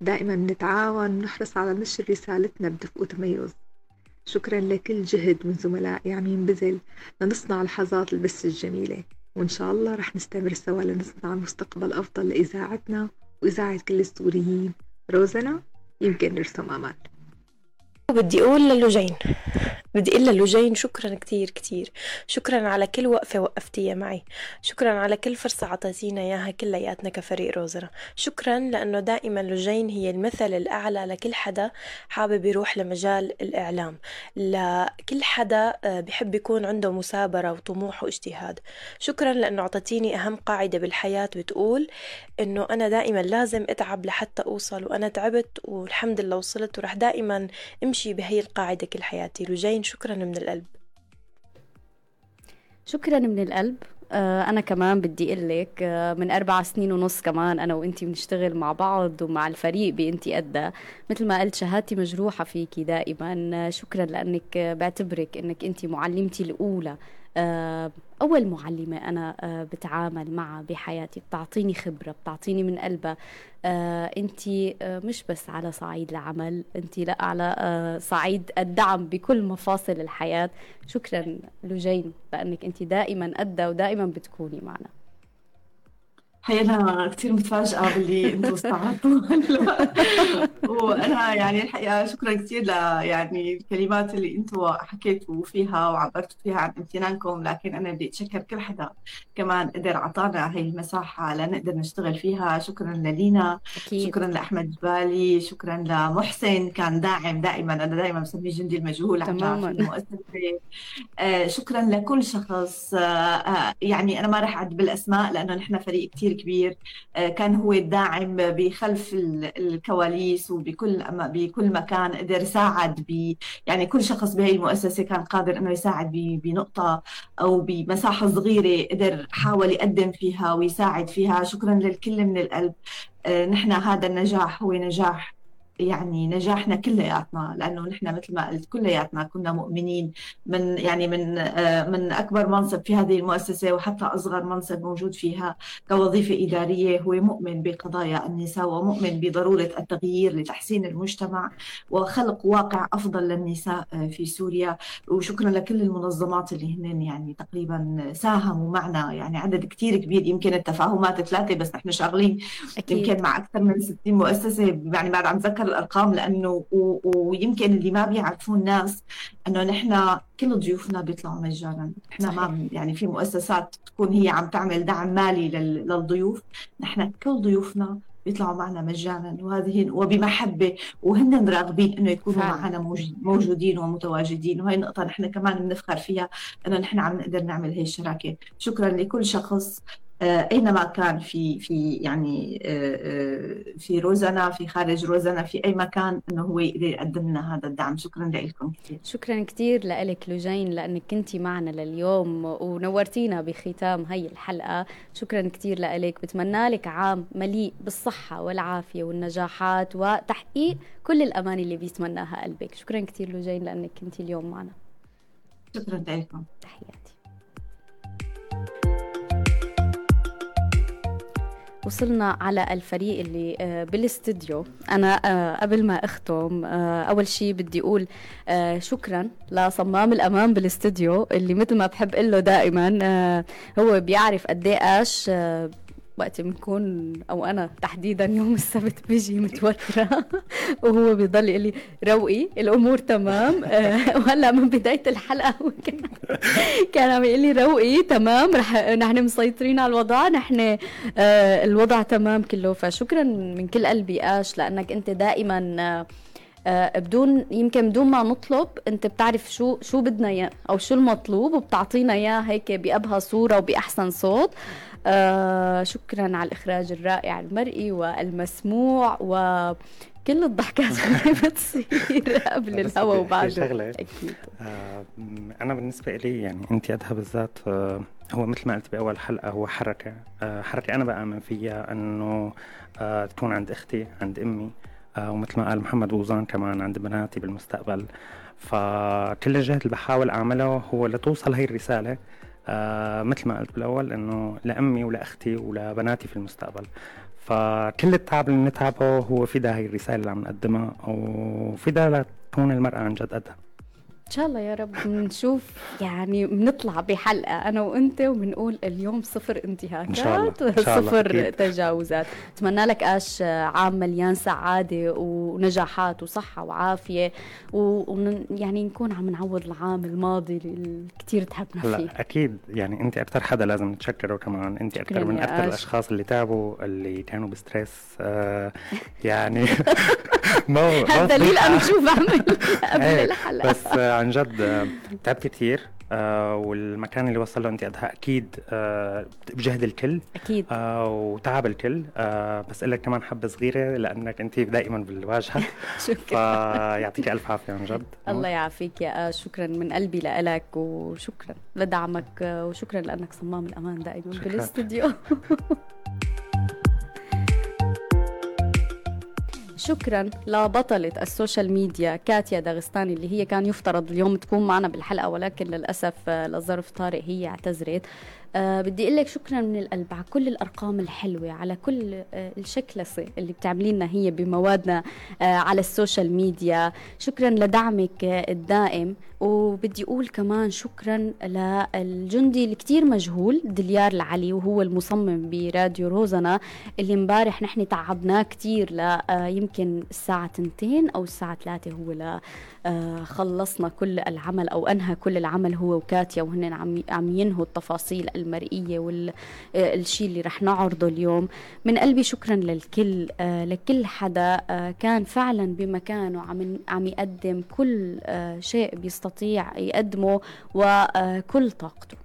دائما نتعاون ونحرص على نشر رسالتنا بدفء وتميز. شكرا لكل جهد من زملائي عم ينبذل لنصنع لحظات البث الجميلة. وإن شاء الله رح نستمر سوا لنصنع مستقبل أفضل لإذاعتنا وإذاعة كل السوريين. روزنا يمكن نرسم أمل وبدي أقول للوجين. بدي أقول للوجين شكرا كتير كتير. شكرا على كل وقفة وقفتيها معي. شكرا على كل فرصة عطيتينا إياها كلياتنا كفريق روزنا. شكرا لأنه دائما لوجين هي المثل الأعلى لكل حدا حابب يروح لمجال الإعلام. لكل حدا آه، بحب يكون عنده مثابرة وطموح واجتهاد. شكرا لأنه أعطيتيني أهم قاعدة بالحياة بتقول إنه أنا دائما لازم أتعب لحتى أوصل وأنا تعبت والحمد لله وصلت ورح دائما أمشي بهي القاعدة كل حياتي. لوجين شكرا من القلب. شكرا من القلب. آه، أنا كمان بدي أقول لك آه، من أربع سنين ونص كمان أنا وأنتي بنشتغل مع بعض ومع الفريق بأنتي أدى مثل ما قلت شهادتي مجروحة فيكي دائما. آه، شكرا لأنك بعتبرك أنك أنتي معلمتي الأولى. أول معلمة أنا آه، بتعامل معها بحياتي بتعطيني خبرة بتعطيني من قلبها. آه، أنت مش بس على صعيد العمل أنت لا على صعيد الدعم بكل مفاصل الحياة. شكرا لجين لأنك أنت دائما قدها ودائما بتكوني معنا. هي أنا كثير متفاجئة باللي أنتم استعرضتوا وأنا يعني الحقيقة شكرا كثير ل يعني الكلمات اللي أنتم حكيتوا فيها وعبرتوا فيها عن امتنانكم لكن أنا بدي أتشكر كل حدا كمان قدر أعطانا هي المساحة لنقدر نشتغل فيها. شكرا للينا أكيد. شكرا لأحمد جبالي شكرا لمحسن كان داعم دائما. أنا دائما بسميه جندي المجهول تماما. المؤسسة آه شكرا لكل شخص. آه آه يعني أنا ما راح أعد بالأسماء لأنه نحن فريق كثير كثير كبير آه، كان هو الداعم بخلف الكواليس وبكل بكل مكان قدر يساعد ب يعني كل شخص بهي المؤسسة كان قادر إنه يساعد بنقطة أو بمساحة صغيرة قدر حاول يقدم فيها ويساعد فيها. شكرا للكل من القلب. آه، نحن هذا النجاح هو نجاح يعني نجاحنا كلياتنا لأنه نحن مثل ما قلت كلياتنا كنا مؤمنين من يعني من آه، من أكبر منصب في هذه المؤسسة وحتى أصغر منصب موجود فيها كوظيفة إدارية. هو مؤمن بقضايا النساء ومؤمن بضرورة التغيير لتحسين المجتمع وخلق واقع أفضل للنساء آه، في سوريا. وشكرا لكل المنظمات اللي هن يعني تقريبا ساهموا معنا. يعني عدد كثير كبير يمكن التفاهمات ثلاثة بس نحن شغالين. يمكن مع أكثر من 60 مؤسسة يعني بعد عم ذكر الأرقام لأنه ويمكن اللي ما بيعرفوا الناس إنه نحن كل ضيوفنا بيطلعوا مجانا. إحنا ما يعني في مؤسسات تكون هي عم تعمل دعم مالي للضيوف. نحن كل ضيوفنا بيطلعوا معنا مجانا وهذه وبمحبة. وهن راغبين إنه يكونوا معنا موجودين ومتواجدين. وهي النقطة نحن كمان بنفخر فيها إنه نحن عم نقدر نعمل هي الشراكة. شكرا لكل شخص. اينما كان في في يعني آه، آه، في روزانا في خارج روزانا في أي مكان إنه هو يقدر يقدم لنا هذا الدعم. شكرا لكم كثير. شكرا كثير لك لجين لأنك كنتي معنا لليوم ونورتينا بختام هي الحلقة. شكرا كثير لك بتمنى لك عام مليء بالصحة والعافية والنجاحات وتحقيق كل الاماني اللي بيتمناها قلبك. شكرا كثير لجين لأنك كنتي اليوم معنا. شكرا لكم. تحياتي وصلنا على الفريق اللي آه، بالاستديو. أنا آه، قبل ما أختم آه، أول شيء بدي أقول شكرا لصمام الامان بالاستديو اللي مثل ما بحب أقول له دائما هو بيعرف قد إيش وقت بنكون أو أنا تحديدا يوم السبت بيجي متوترة وهو بيضل يقول لي روقي الأمور تمام. وهلا من بداية الحلقة هو كان كان عم يقول لي روقي تمام رح نحن مسيطرين على الوضع نحن آه، الوضع تمام كله. فشكرا من كل قلبي آش لأنك أنت دائما آه، بدون يمكن بدون ما نطلب أنت بتعرف شو شو بدنا إياه أو شو المطلوب وبتعطينا إياه هيك بأبهى صورة وبأحسن صوت. آه شكرا على الإخراج الرائع المرئي والمسموع و كل الضحكات اللي بتصير قبل الهوا وبعده. شغلة. أكيد. آه أنا بالنسبة لي يعني أنت أدها بالذات آه هو مثل ما قلت بأول حلقة هو حركة. آه حركة أنا بآمن فيها آه تكون عند أختي عند أمي آه ومثل ما قال محمد وزان كمان عند بناتي بالمستقبل. فكل الجهد اللي بحاول أعمله هو لتوصل هي الرسالة. آه مثل ما قلت بالأول إنه لأمي ولاختي ولبناتي في المستقبل. فكل التعب اللي نتعبه هو فدا هي الرسالة اللي عم نقدمها وفدا لتكون المرأة عن جد قدها. شاء الله يا رب نشوف يعني بنطلع بحلقة أنا وأنت وبنقول اليوم صفر انتهاكات إن. إن. صفر. تجاوزات أتمنى لك آش عام مليان سعادة ونجاحات وصحة وعافية ويعني نكون عم نعوض العام الماضي اللي كتير تعبنا فيه هلا أكيد يعني أنت أكثر حدا لازم نتشكره كمان أنت أكثر من أكثر. الأشخاص اللي تعبوا اللي كانوا بستريس آه يعني مو هذا دليل أنا شو بعمل قبل الحلقة. بس آه عن جد آه تعبت كثير آه والمكان اللي وصل له أنت قدها أكيد آه بجهد الكل. أكيد. آه وتعب الكل. آه بس لك كمان حبة صغيرة لأنك أنت دائما بالواجهة. شكرا. فيعطيك ألف عافية عن جد. الله يعافيك يا آش شكرا من قلبي لك وشكرا لدعمك وشكرا لأنك صمام الأمان دائما شكراً. شكرا لبطلة ال social media كاتيا داغستاني اللي هي كان يفترض اليوم تكون معنا بالحلقة ولكن للأسف آه، لظرف طارئ هي اعتذرت. أه بدي أقول لك شكرا من القلب على كل الأرقام الحلوة على كل أه الشكلسة اللي بتعملي لنا هي بموادنا أه على ال social media. شكرا لدعمك آه، الدائم. وبدي أقول كمان شكرا للجندي اللي كتير مجهول دليار العلي وهو المصمم براديو روزنا اللي امبارح نحن تعبناه كتير ل آه، يمكن الساعة تنتين أو الساعة ثلاثة هو ل آه، خلصنا كل العمل أو أنهى كل العمل هو وكاتيا وهن عم عم ينهوا التفاصيل المرئية والشيء اللي رح نعرضه اليوم. من قلبي شكرا للكل آه، لكل حدا آه، كان فعلا بمكانه عم عم يقدم كل آه، شيء بيستطيع يقدمه وكل طاقته.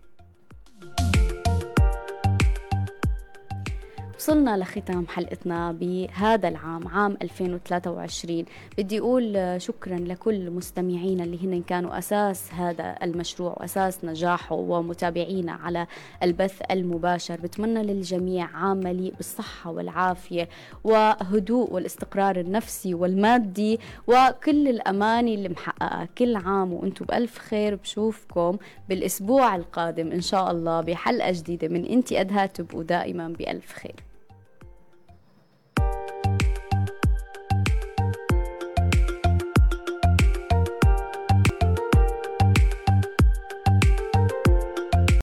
وصلنا لختام حلقتنا بهذا العام عام 2023 بدي أقول شكرا لكل مستمعينا اللي هن كانوا أساس هذا المشروع وأساس نجاحه ومتابعينا على البث المباشر. بتمنى للجميع عام مليء بالصحة والعافية وهدوء والاستقرار النفسي والمادي وكل الأماني اللي محققة كل عام. وأنتم بألف خير. بشوفكم بالأسبوع القادم إن شاء الله بحلقة جديدة من أنتي أدهى تبقوا دائما بألف خير.